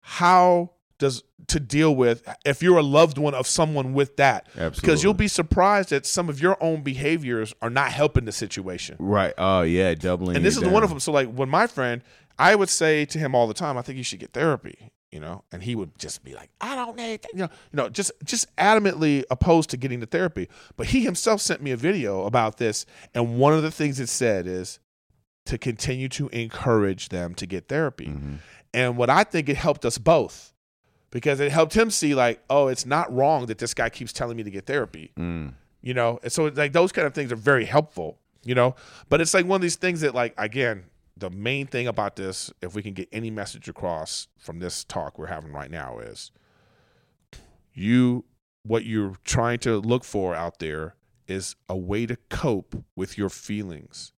how does to deal with if you're a loved one of someone with that because you'll be surprised that some of your own behaviors are not helping the situation Right. Oh yeah, doubling. and this is one of them so like when my friend i would say to him all the time i think you should get therapy you know and he would just be like i don't need that. you know you know just just adamantly opposed to getting the therapy but he himself sent me a video about this and one of the things it said is to continue to encourage them to get therapy Mhm. and what I think it helped us both because it helped him see like, oh, it's not wrong that this guy keeps telling me to get therapy, Mm. you know. And so like those kind of things are very helpful, you know. But it's like one of these things that like again, the main thing about this, if we can get any message across from this talk we're having right now is you what you're trying to look for out there is a way to cope with your feelings.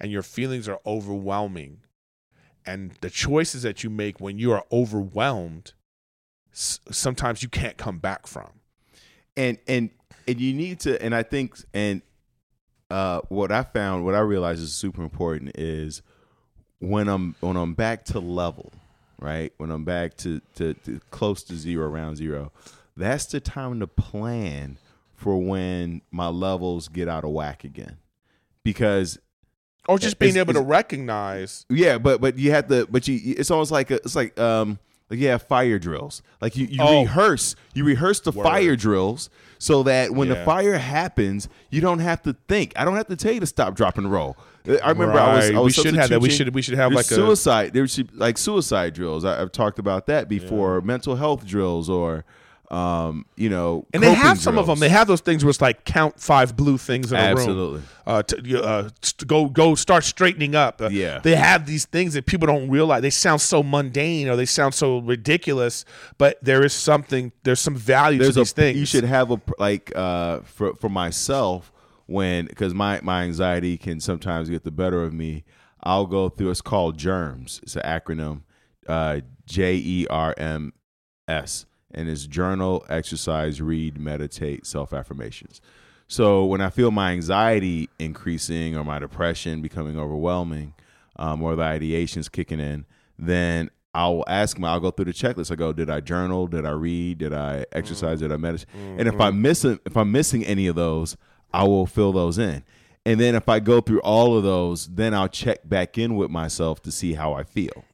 And your feelings are overwhelming and the choices that you make when you are overwhelmed sometimes you can't come back from. And and and you need to and i think and uh what i found what i realized is super important is when i'm when i'm back to level right? When i'm back to to, to close to zero around zero that's the time to plan for when my levels get out of whack again. Because or just being It's- able to recognize. Yeah but but you have to but you it's almost like a, it's like um like yeah fire drills. Like you, you Oh. rehearse you rehearse the Word. fire drills so that when the fire happens you don't have to think. I don't have to tell you to stop drop and roll. I remember i was, I was we should have that. We should we should have like a suicide there's like suicide drills. I, i've talked about that before. Mental health drills or um you know and they have some of them they have those things where it's like count five blue things in a room absolutely uh, to, uh, to go go start straightening up. Uh, Yeah. they have these things that people don't realize. They sound so mundane or they sound so ridiculous, but there is something. There's some value there's to these a things. you should have a like uh for for myself when because my my anxiety can sometimes get the better of me i'll go through it's called germs it's an acronym uh j-e-r-m-s and it's journal exercise read meditate self-affirmations so when i feel my anxiety increasing or my depression becoming overwhelming um, or the ideation's kicking in then I'll ask them. I'll go through the checklist. I go, did I journal? Did I read? Did I exercise? Did I meditate? And if I'm missing, if I'm missing any of those, I will fill those in. And then if I go through all of those, then I'll check back in with myself to see how I feel.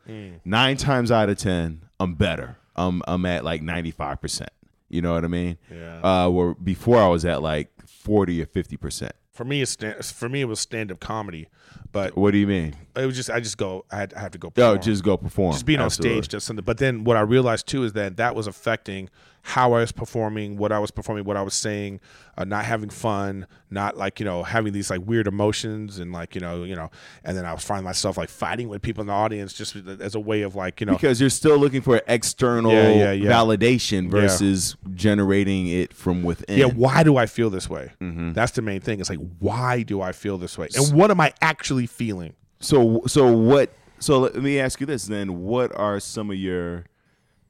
Nine times out of ten, I'm better. I'm I'm at like 95 percent. You know what I mean? Yeah. Uh, where before I was at like 40 or 50 percent. for me, it's for me it was stand up comedy, but What do you mean? it was just I just go. I had I have to go. Oh, perform. just go perform. just being Absolutely. on stage just something. But then what I realized too is that that was affecting how I was performing, what I was performing, what I was saying, uh, not having fun, not like you know having these like weird emotions and like you know you know, and then I was finding myself like fighting with people in the audience just as a way of like you know because you're still looking for external Yeah, yeah, yeah. validation versus generating it from within. yeah why do I feel this way? Mm-hmm. That's the main thing. It's like why do I feel this way, and what am I actually feeling? So so what? So let me ask you this then: What are some of your?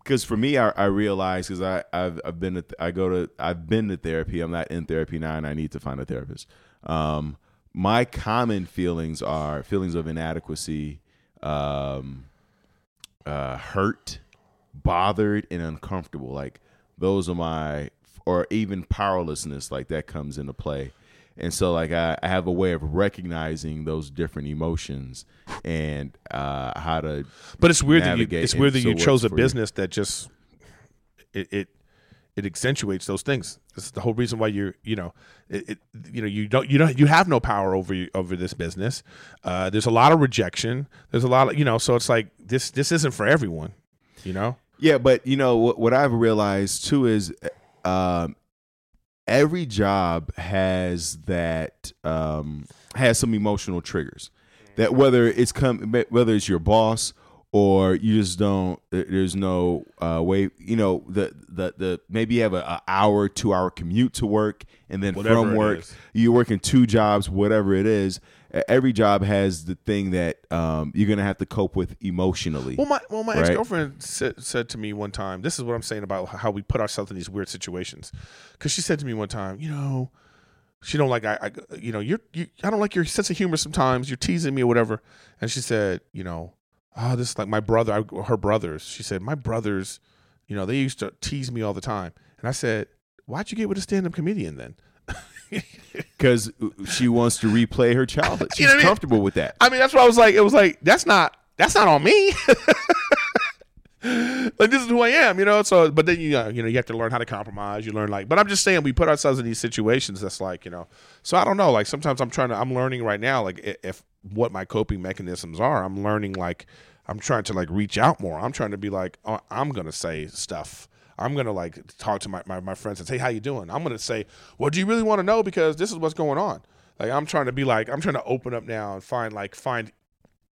Because for me, I, I realize because I I've, I've been to, I go to I've been to therapy. I'm not in therapy now, and I need to find a therapist. Um, my common feelings are feelings of inadequacy, um, uh, hurt, bothered, and uncomfortable. Like those are my, or even powerlessness. Like that comes into play. And so, like, I, I have a way of recognizing those different emotions and uh, how to. But it's weird that you navigate it's weird that so you chose a works you. business that just it it it accentuates those things. This is the whole reason why you're you know it, it you know you don't you don't you have no power over you, over this business. Uh, there's a lot of rejection. There's a lot of you know so it's like this this isn't for everyone. You know. Yeah, but you know what? What I've realized too is, um, every job has that um, has some emotional triggers. That whether it's come whether it's your boss or you just don't. There's no uh, way. You know the the the maybe you have a, a hour two hour commute to work, and then Whatever from work you're working two jobs, whatever it is. Every job has the thing that um, you're gonna have to cope with emotionally. Well, my well, my Right. ex girlfriend said said to me one time. This is what I'm saying about how we put ourselves in these weird situations. Because she said to me one time, you know, she don't like I, I you know, you're you, I don't like your sense of humor sometimes. You're teasing me or whatever. And she said, you know, oh, this is like my brother, I, her brothers. She said my brothers, you know, they used to tease me all the time. And I said, why'd you get with a stand up comedian then? because she wants to replay her childhood. She's You know what I mean? comfortable with that. I mean, that's what I was like. It was like that's not that's not on me. like this is who I am, you know. So, but then you uh, you know you have to learn how to compromise. You learn like, but I'm just saying we put ourselves in these situations. That's like you know. So I don't know. Like sometimes I'm trying to. I'm learning right now. Like if what my coping mechanisms are. I'm learning like I'm trying to like reach out more. I'm trying to be like oh, I'm gonna say stuff. I'm gonna like talk to my, my, my friends and say, How you doing? I'm gonna say, Well, do you really want to know? Because this is what's going on. Like I'm trying to be like I'm trying to open up now and find like find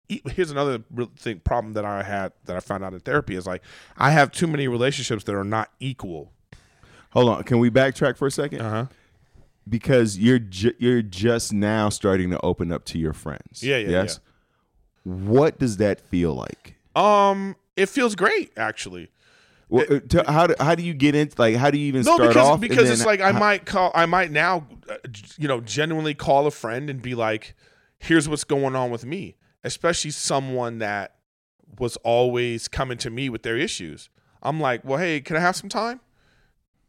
here's another real thing problem that I had that I found out in therapy is like I have too many relationships that are not equal. Hold on, can we backtrack for a second? Uh-huh. Because you're ju- you're just now starting to open up to your friends. Yeah, yeah, Yes. What does that feel like? Um it feels great actually. Well, uh, to- how do how do you get into like how do you even No, start because off? because it's like I how- might call I might now uh, you know genuinely call a friend and be like here's what's going on with me, especially someone that was always coming to me with their issues. I'm like, "Well, hey, can I have some time?"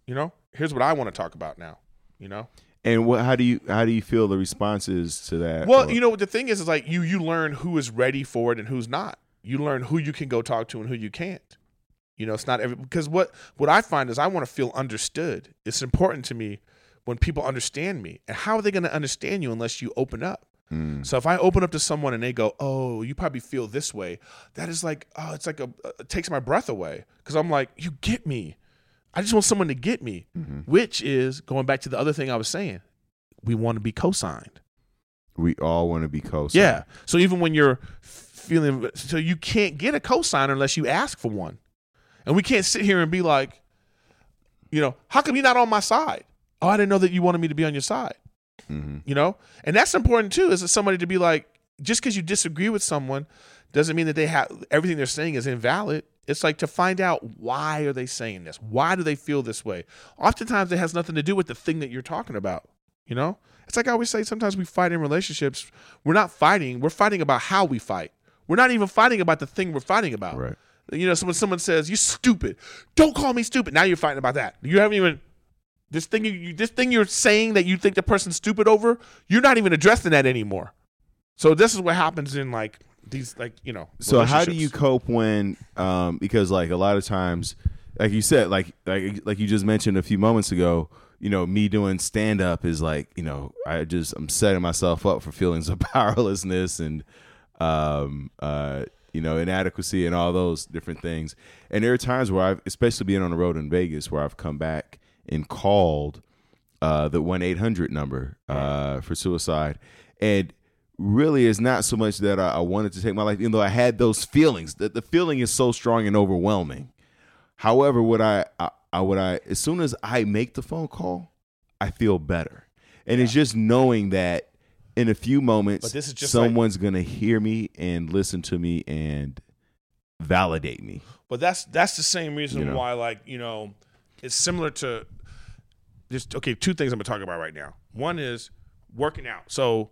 You know? Here's what I want to talk about now, you know? And what how do you how do you feel the response is to that? Well, Or- you know what the thing is is like you you learn who is ready for it and who's not. You learn who you can go talk to and who you can't. You know, it's not every because what what I find is I want to feel understood. It's important to me when people understand me. And how are they going to understand you unless you open up? Mm. So if I open up to someone and they go, "Oh, you probably feel this way," that is like, oh, it's like a it takes my breath away because I'm like, you get me. I just want someone to get me, Mm-hmm. which is going back to the other thing I was saying. We want to be co-signed. we all want to be co-signed. Yeah. So even when you're feeling, so you can't get a cosigner unless you ask for one, and we can't sit here and be like, you know, how come you're not on my side? Oh, I didn't know that you wanted me to be on your side. hmm You know, and that's important too. Is somebody to be like, just because you disagree with someone doesn't mean that they have everything they're saying is invalid. It's like to find out why are they saying this? Why do they feel this way? Oftentimes it has nothing to do with the thing that you're talking about. You know, it's like I always say. Sometimes we fight in relationships. We're not fighting. We're fighting about how we fight. We're not even fighting about the thing we're fighting about. Right. You know, so when someone says you're stupid, don't call me stupid. Now you're fighting about that. You haven't even this thing you, you this thing you're saying that you think the person's stupid over. You're not even addressing that anymore. So this is what happens in like these like you know. So how do you cope when um because like a lot of times like you said like like like you just mentioned a few moments ago, you know, me doing stand up is like, you know, I just I'm setting myself up for feelings of powerlessness and um uh you know, inadequacy and all those different things. And there are times where I've, especially being on the road in Vegas, where I've come back and called uh, the one eight hundred number uh, for suicide, and really is not so much that I, I wanted to take my life, even though I had those feelings. That the feeling is so strong and overwhelming. However, what I, I, I would I as soon as I make the phone call, I feel better, and it's just knowing that in a few moments, But this is just like- someone's gonna hear me and listen to me and validate me. But that's that's the same reason You know. why, like you know, it's similar to. Just okay. Two things I'm gonna talk about right now. One is working out. So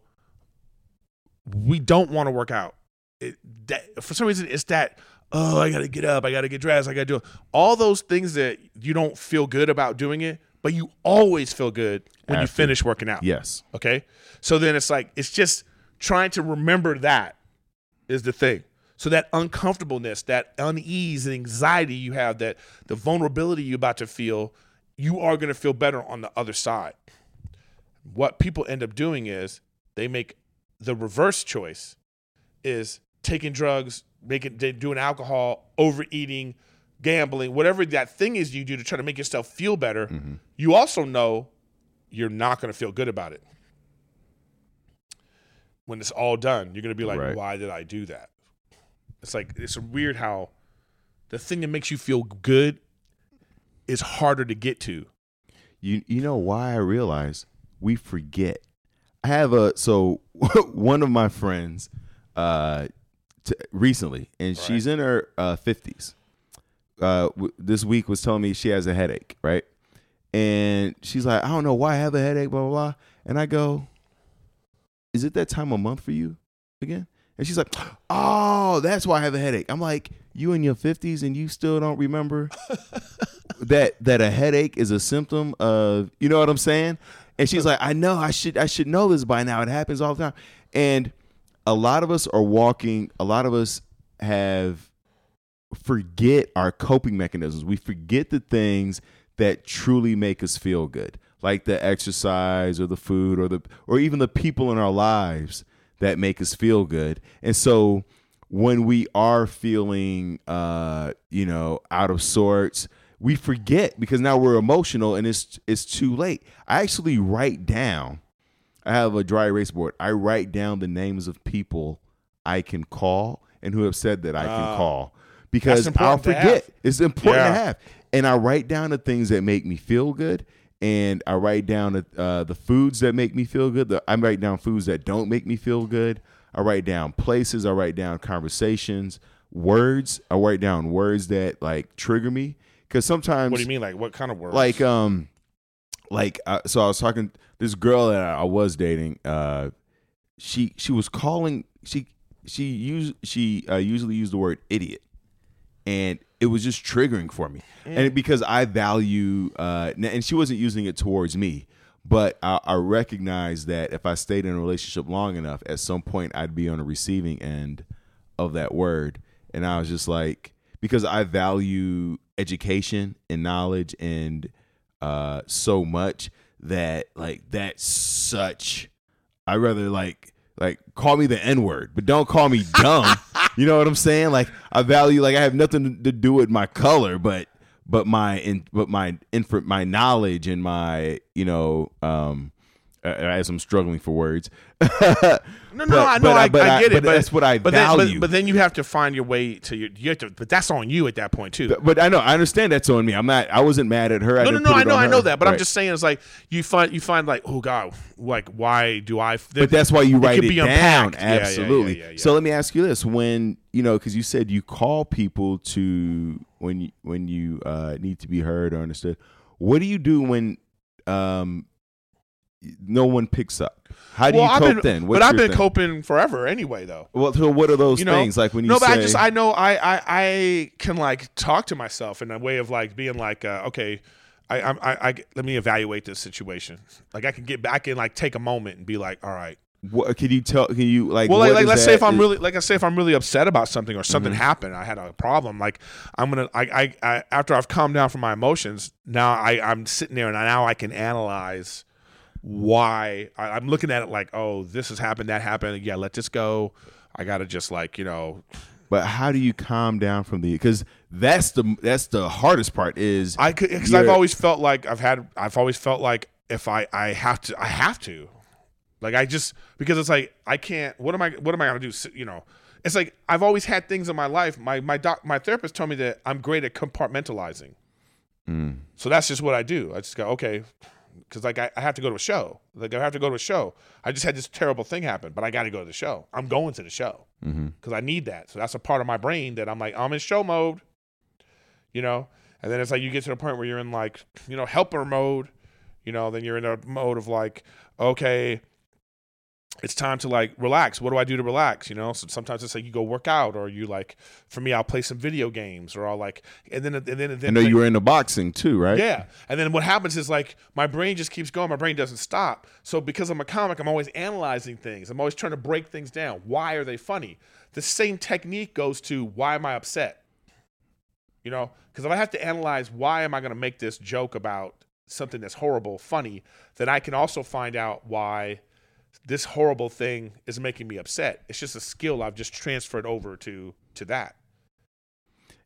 we don't want to work out. It, that, for some reason, it's that. Oh, I gotta get up. I gotta get dressed. I gotta do all those things that you don't feel good about doing it, but you always feel good when you finish working out. Yes. Okay. So then it's like, it's just trying to remember that is the thing. So that uncomfortableness, that unease and anxiety you have, that the vulnerability you're about to feel, you are going to feel better on the other side. What people end up doing is they make the reverse choice is taking drugs, making doing alcohol, overeating, gambling, whatever that thing is you do to try to make yourself feel better. Mm-hmm. You also know you're not going to feel good about it. When it's all done, you're going to be like, Right. why did I do that? It's like, it's weird how the thing that makes you feel good is harder to get to. You you know why I realize we forget. I have a so one of my friends uh t- recently and she's in her uh 50s. Uh w- this week was telling me she has a headache, right? And she's like, "I don't know why I have a headache blah blah blah." And I go, "Is it that time of month for you again?" And she's like, "Oh, that's why I have a headache." I'm like, "You in your 50s and you still don't remember that that a headache is a symptom of you know what I'm saying? And she's like, I know I should I should know this by now. It happens all the time. And a lot of us are walking, a lot of us have forget our coping mechanisms. We forget the things that truly make us feel good. Like the exercise or the food or the or even the people in our lives that make us feel good. And so when we are feeling uh, you know, out of sorts, we forget because now we're emotional and it's it's too late. I actually write down. I have a dry erase board. I write down the names of people I can call and who have said that I can Ah. call because I'll forget. It's important to have. And I write down the things that make me feel good and I write down the, uh, the foods that make me feel good. The, I write down foods that don't make me feel good. I write down places. I write down conversations, words. I write down words that like trigger me because sometimes What do you mean? Like, what kind of words? like um like uh, so i was talking this girl that i was dating uh she she was calling she she used she uh, usually used the word idiot and it was just triggering for me and because i value uh and she wasn't using it towards me but I, I recognize that if i stayed in a relationship long enough at some point i'd be on the receiving end of that word and i was just like because i value education and knowledge and uh so much that like that's such i rather like like call me the n word but don't call me dumb. You know what i'm saying? Like i value like i have nothing to do with my color but but my in but my inf- my knowledge and my you know um uh, as i'm struggling for words no, no, but- I know, but I- but I I- get it, but but that's what I but then, value. but, but then you have to find your way to your. You have to, but that's on you at that point too. but i know i understand that's on me i'm not i wasn't mad at her I no, no, no. I it know, I know her. that, but I'm just saying, it's like you find you find like, oh god, like why do I? But that's why you write it, be down. unpacked. Yeah, Absolutely. yeah, yeah. So let me ask you this: when you know, because you said you call people to when you when you uh, need to be heard or understood. What do you do when um, no one picks up? How do well, you cope been, then? but I've been thing? coping forever anyway, though. Well, so what are those You know, things like when you no, say? but I just I know I, I I can like talk to myself in a way of like being like uh, okay, I, I I I let me evaluate this situation. Like I can get back and like take a moment and be like, all right. what, can you tell? Can you like? Well, like, like let's say if I'm Is- really like I say if I'm really upset about something or something Mhm. happened, I had a problem. Like I'm gonna I, I I after I've calmed down from my emotions, now I I'm sitting there and now I can analyze why I, I'm looking at it like, oh, this has happened, that happened. Yeah, let this go. I gotta just like you know, but how do you calm down from the because that's the that's the hardest part is I could because I've always felt like I've had I've always felt like if I I have to I have to like I just because it's like I can't what am I what am I gonna do you know it's like I've always had things in my life my my doc my therapist told me that I'm great at compartmentalizing Mm. so that's just what I do I just go okay because like I, I have to go to a show like I have to go to a show I just had this terrible thing happen but I got to go to the show I'm going to the show Mm-hmm. because I need that. So that's a part of my brain that I'm like, I'm in show mode, you know? And then it's like you get to the point where you're in like, you know, helper mode, you know, then you're in a mode of like, okay, it's time to like relax. What do I do to relax? You know, so sometimes it's like you go work out, or you like, for me, I'll play some video games, or I'll like, and then and then and then I know like- you were into boxing too, right? yeah. And then what happens is like my brain just keeps going. My brain doesn't stop. So because I'm a comic, I'm always analyzing things. I'm always trying to break things down. Why are they funny? The same technique goes to why am I upset? You know, because if I have to analyze why am I going to make this joke about something that's horrible funny, then I can also find out why this horrible thing is making me upset. It's just a skill I've just transferred over to to that.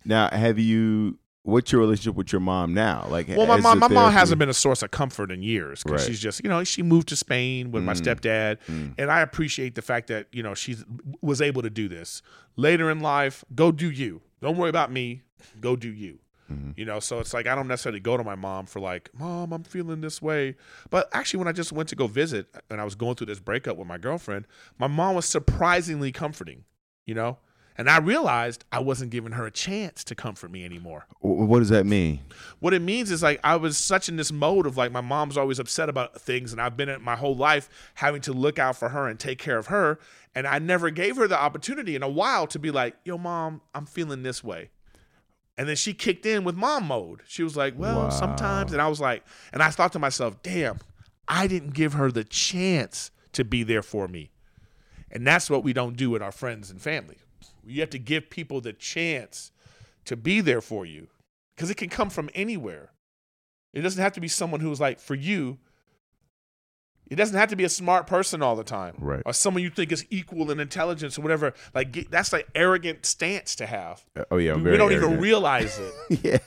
Now, have you? What's your relationship with your mom now? Like, Well, my mom, my mom hasn't been a source of comfort in years because Right. she's just, you know, she moved to Spain with my Mm. stepdad, Mm. and I appreciate the fact that you know she was able to do this. Later in life, go do you. Don't worry about me. Go do you. Mhm. You know, so it's like I don't necessarily go to my mom for like, mom, I'm feeling this way. But actually, when I just went to go visit and I was going through this breakup with my girlfriend, my mom was surprisingly comforting. You know, and I realized I wasn't giving her a chance to comfort me anymore. What does that mean? What it means is like I was such in this mode of like my mom's always upset about things, and I've been at my whole life having to look out for her and take care of her, and I never gave her the opportunity in a while to be like, "Yo, mom, I'm feeling this way," and then she kicked in with mom mode. She was like, "Well, Wow. sometimes," and I was like, and I thought to myself, "Damn, I didn't give her the chance to be there for me," and that's what we don't do with our friends and family. You have to give people the chance to be there for you because it can come from anywhere. It doesn't have to be someone who's like for you. It doesn't have to be a smart person all the time, Right. Or someone you think is equal in intelligence or whatever. Like get, that's an arrogant stance to have. Uh, Oh yeah, I'm we don't even realize it. yeah,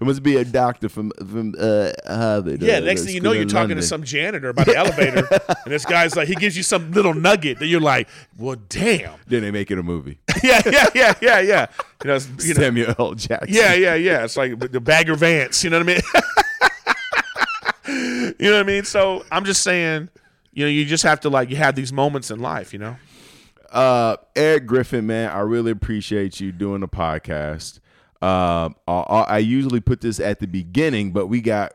it must be a doctor from from uh, Harvard. Yeah, uh, next thing you know, you're talking London. to some janitor by the elevator, and this guy's like, he gives you some little nugget that you're like, well, damn. Then they make it a movie. yeah, yeah, yeah, yeah, yeah. You know, you know Samuel L. Jackson. Yeah, yeah, yeah. It's like the Bagger Vance. You know what I mean? you know what I mean? So I'm just saying, you know, you just have to like you have these moments in life. You know? Uh, Eric Griffin, man, I really appreciate you doing the podcast. Um, I, I usually put this at the beginning, but we got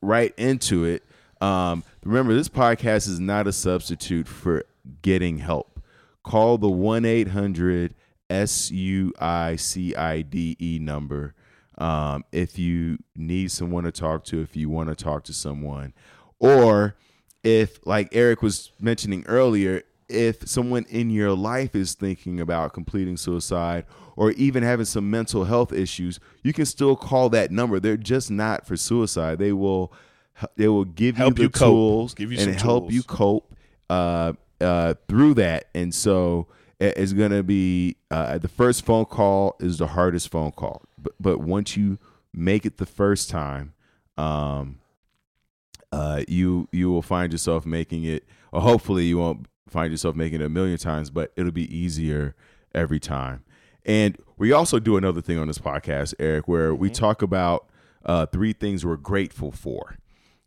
right into it. Um, remember, this podcast is not a substitute for getting help. Call the 1 800 S U I C I D E number um, if you need someone to talk to, if you want to talk to someone, or if, like Eric was mentioning earlier, if someone in your life is thinking about completing suicide or even having some mental health issues, you can still call that number. They're just not for suicide. They will they will give Help you you the cope. tools Give you and help tools. you cope uh, uh, through that. And so it's going to be uh, the first phone call is the hardest phone call. But, but once you make it the first time, um, uh, you you will find yourself making it, or hopefully you won't find yourself making it a million times, but it'll be easier every time. And we also do another thing on this podcast, Eric, where we talk about uh, three things we're grateful for.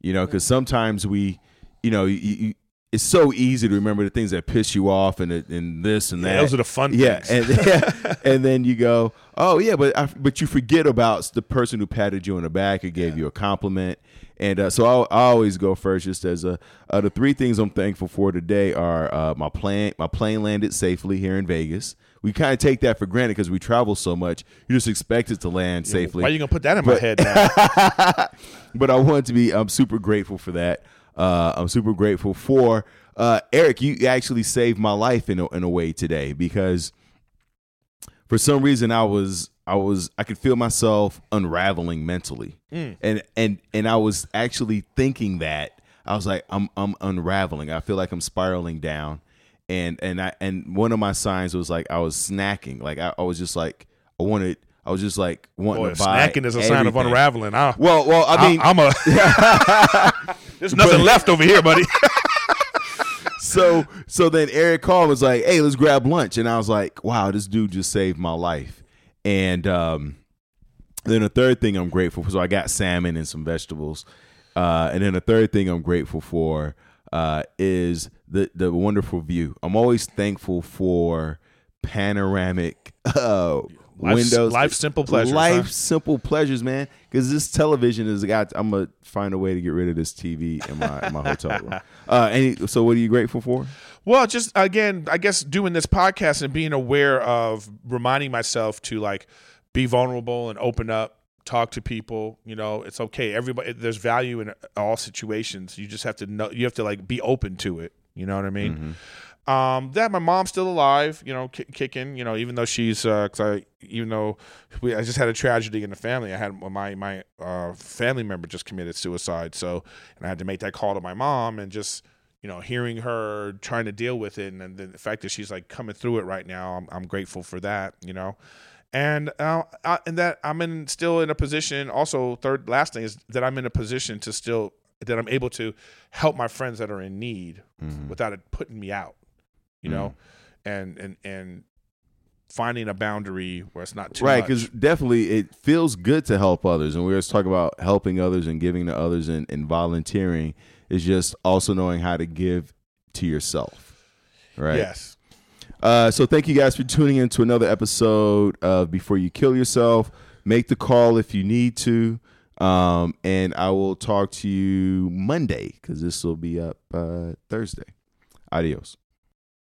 You know, because sometimes we, you know, you, you, it's so easy to remember the things that piss you off and it- and this and that. those are the fun yeah, things. and yeah, and then you go, oh yeah, but I, but you forget about the person who patted you on the back or gave you a compliment. And uh, so I, I always go first, just as a uh, the three things I'm thankful for today are uh, my plane my plane landed safely here in Vegas. We kind of take that for granted because we travel so much. You just expect it to land safely Why are you gonna put that in my head now? but I want to be. I'm super grateful for that. Uh, I'm super grateful for uh, Eric. You actually saved my life in a, in a way today because for some reason I was I was I could feel myself unraveling mentally, and and and I was actually thinking that I was like I'm I'm unraveling. I feel like I'm spiraling down, and and I and one of my signs was like I was snacking. Like I, I was just like I wanted. I was just like wanting Boy, to buy. snacking is a sign of unraveling. I, Well, well, I mean, I, am a. There's nothing left over here, buddy. so so then Eric called was like, "Hey, let's grab lunch," and I was like, "Wow, this dude just saved my life." And um, then the third thing I'm grateful for, so I got salmon and some vegetables, uh, and then the third thing I'm grateful for uh, is the the wonderful view. I'm always thankful for panoramic uh, Windows, Life simple pleasures, life huh? simple pleasures, man. Because this television is got. I'm gonna find a way to get rid of this TV in my in my hotel room. Uh, any, so what are you grateful for? Well, just again, I guess doing this podcast and being aware of reminding myself to like be vulnerable and open up, talk to people. You know, it's okay. Everybody, there's value in all situations. You just have to know. You have to like be open to it. You know what I mean? Um, that my mom's still alive, you know, ki- kicking, you know, even though she's, uh, cause I, even though we, I just had a tragedy in the family. I had my, my, uh, family member just committed suicide. So, and I had to make that call to my mom and just, you know, hearing her trying to deal with it. And, and the fact that she's like coming through it right now, I'm, I'm grateful for that, you know? And, uh, I, and that I'm in still in a position also third, last thing is that I'm in a position to still, that I'm able to help my friends that are in need without it putting me out you know, and and and finding a boundary where it's not too right because definitely it feels good to help others and we always talk about helping others and giving to others and, and volunteering. Is just also knowing how to give to yourself right? Yes, uh, so thank you guys for tuning in to another episode of before you kill yourself. Make the call if you need to. Um, and i will talk to you monday because this will be up uh, thursday. Adios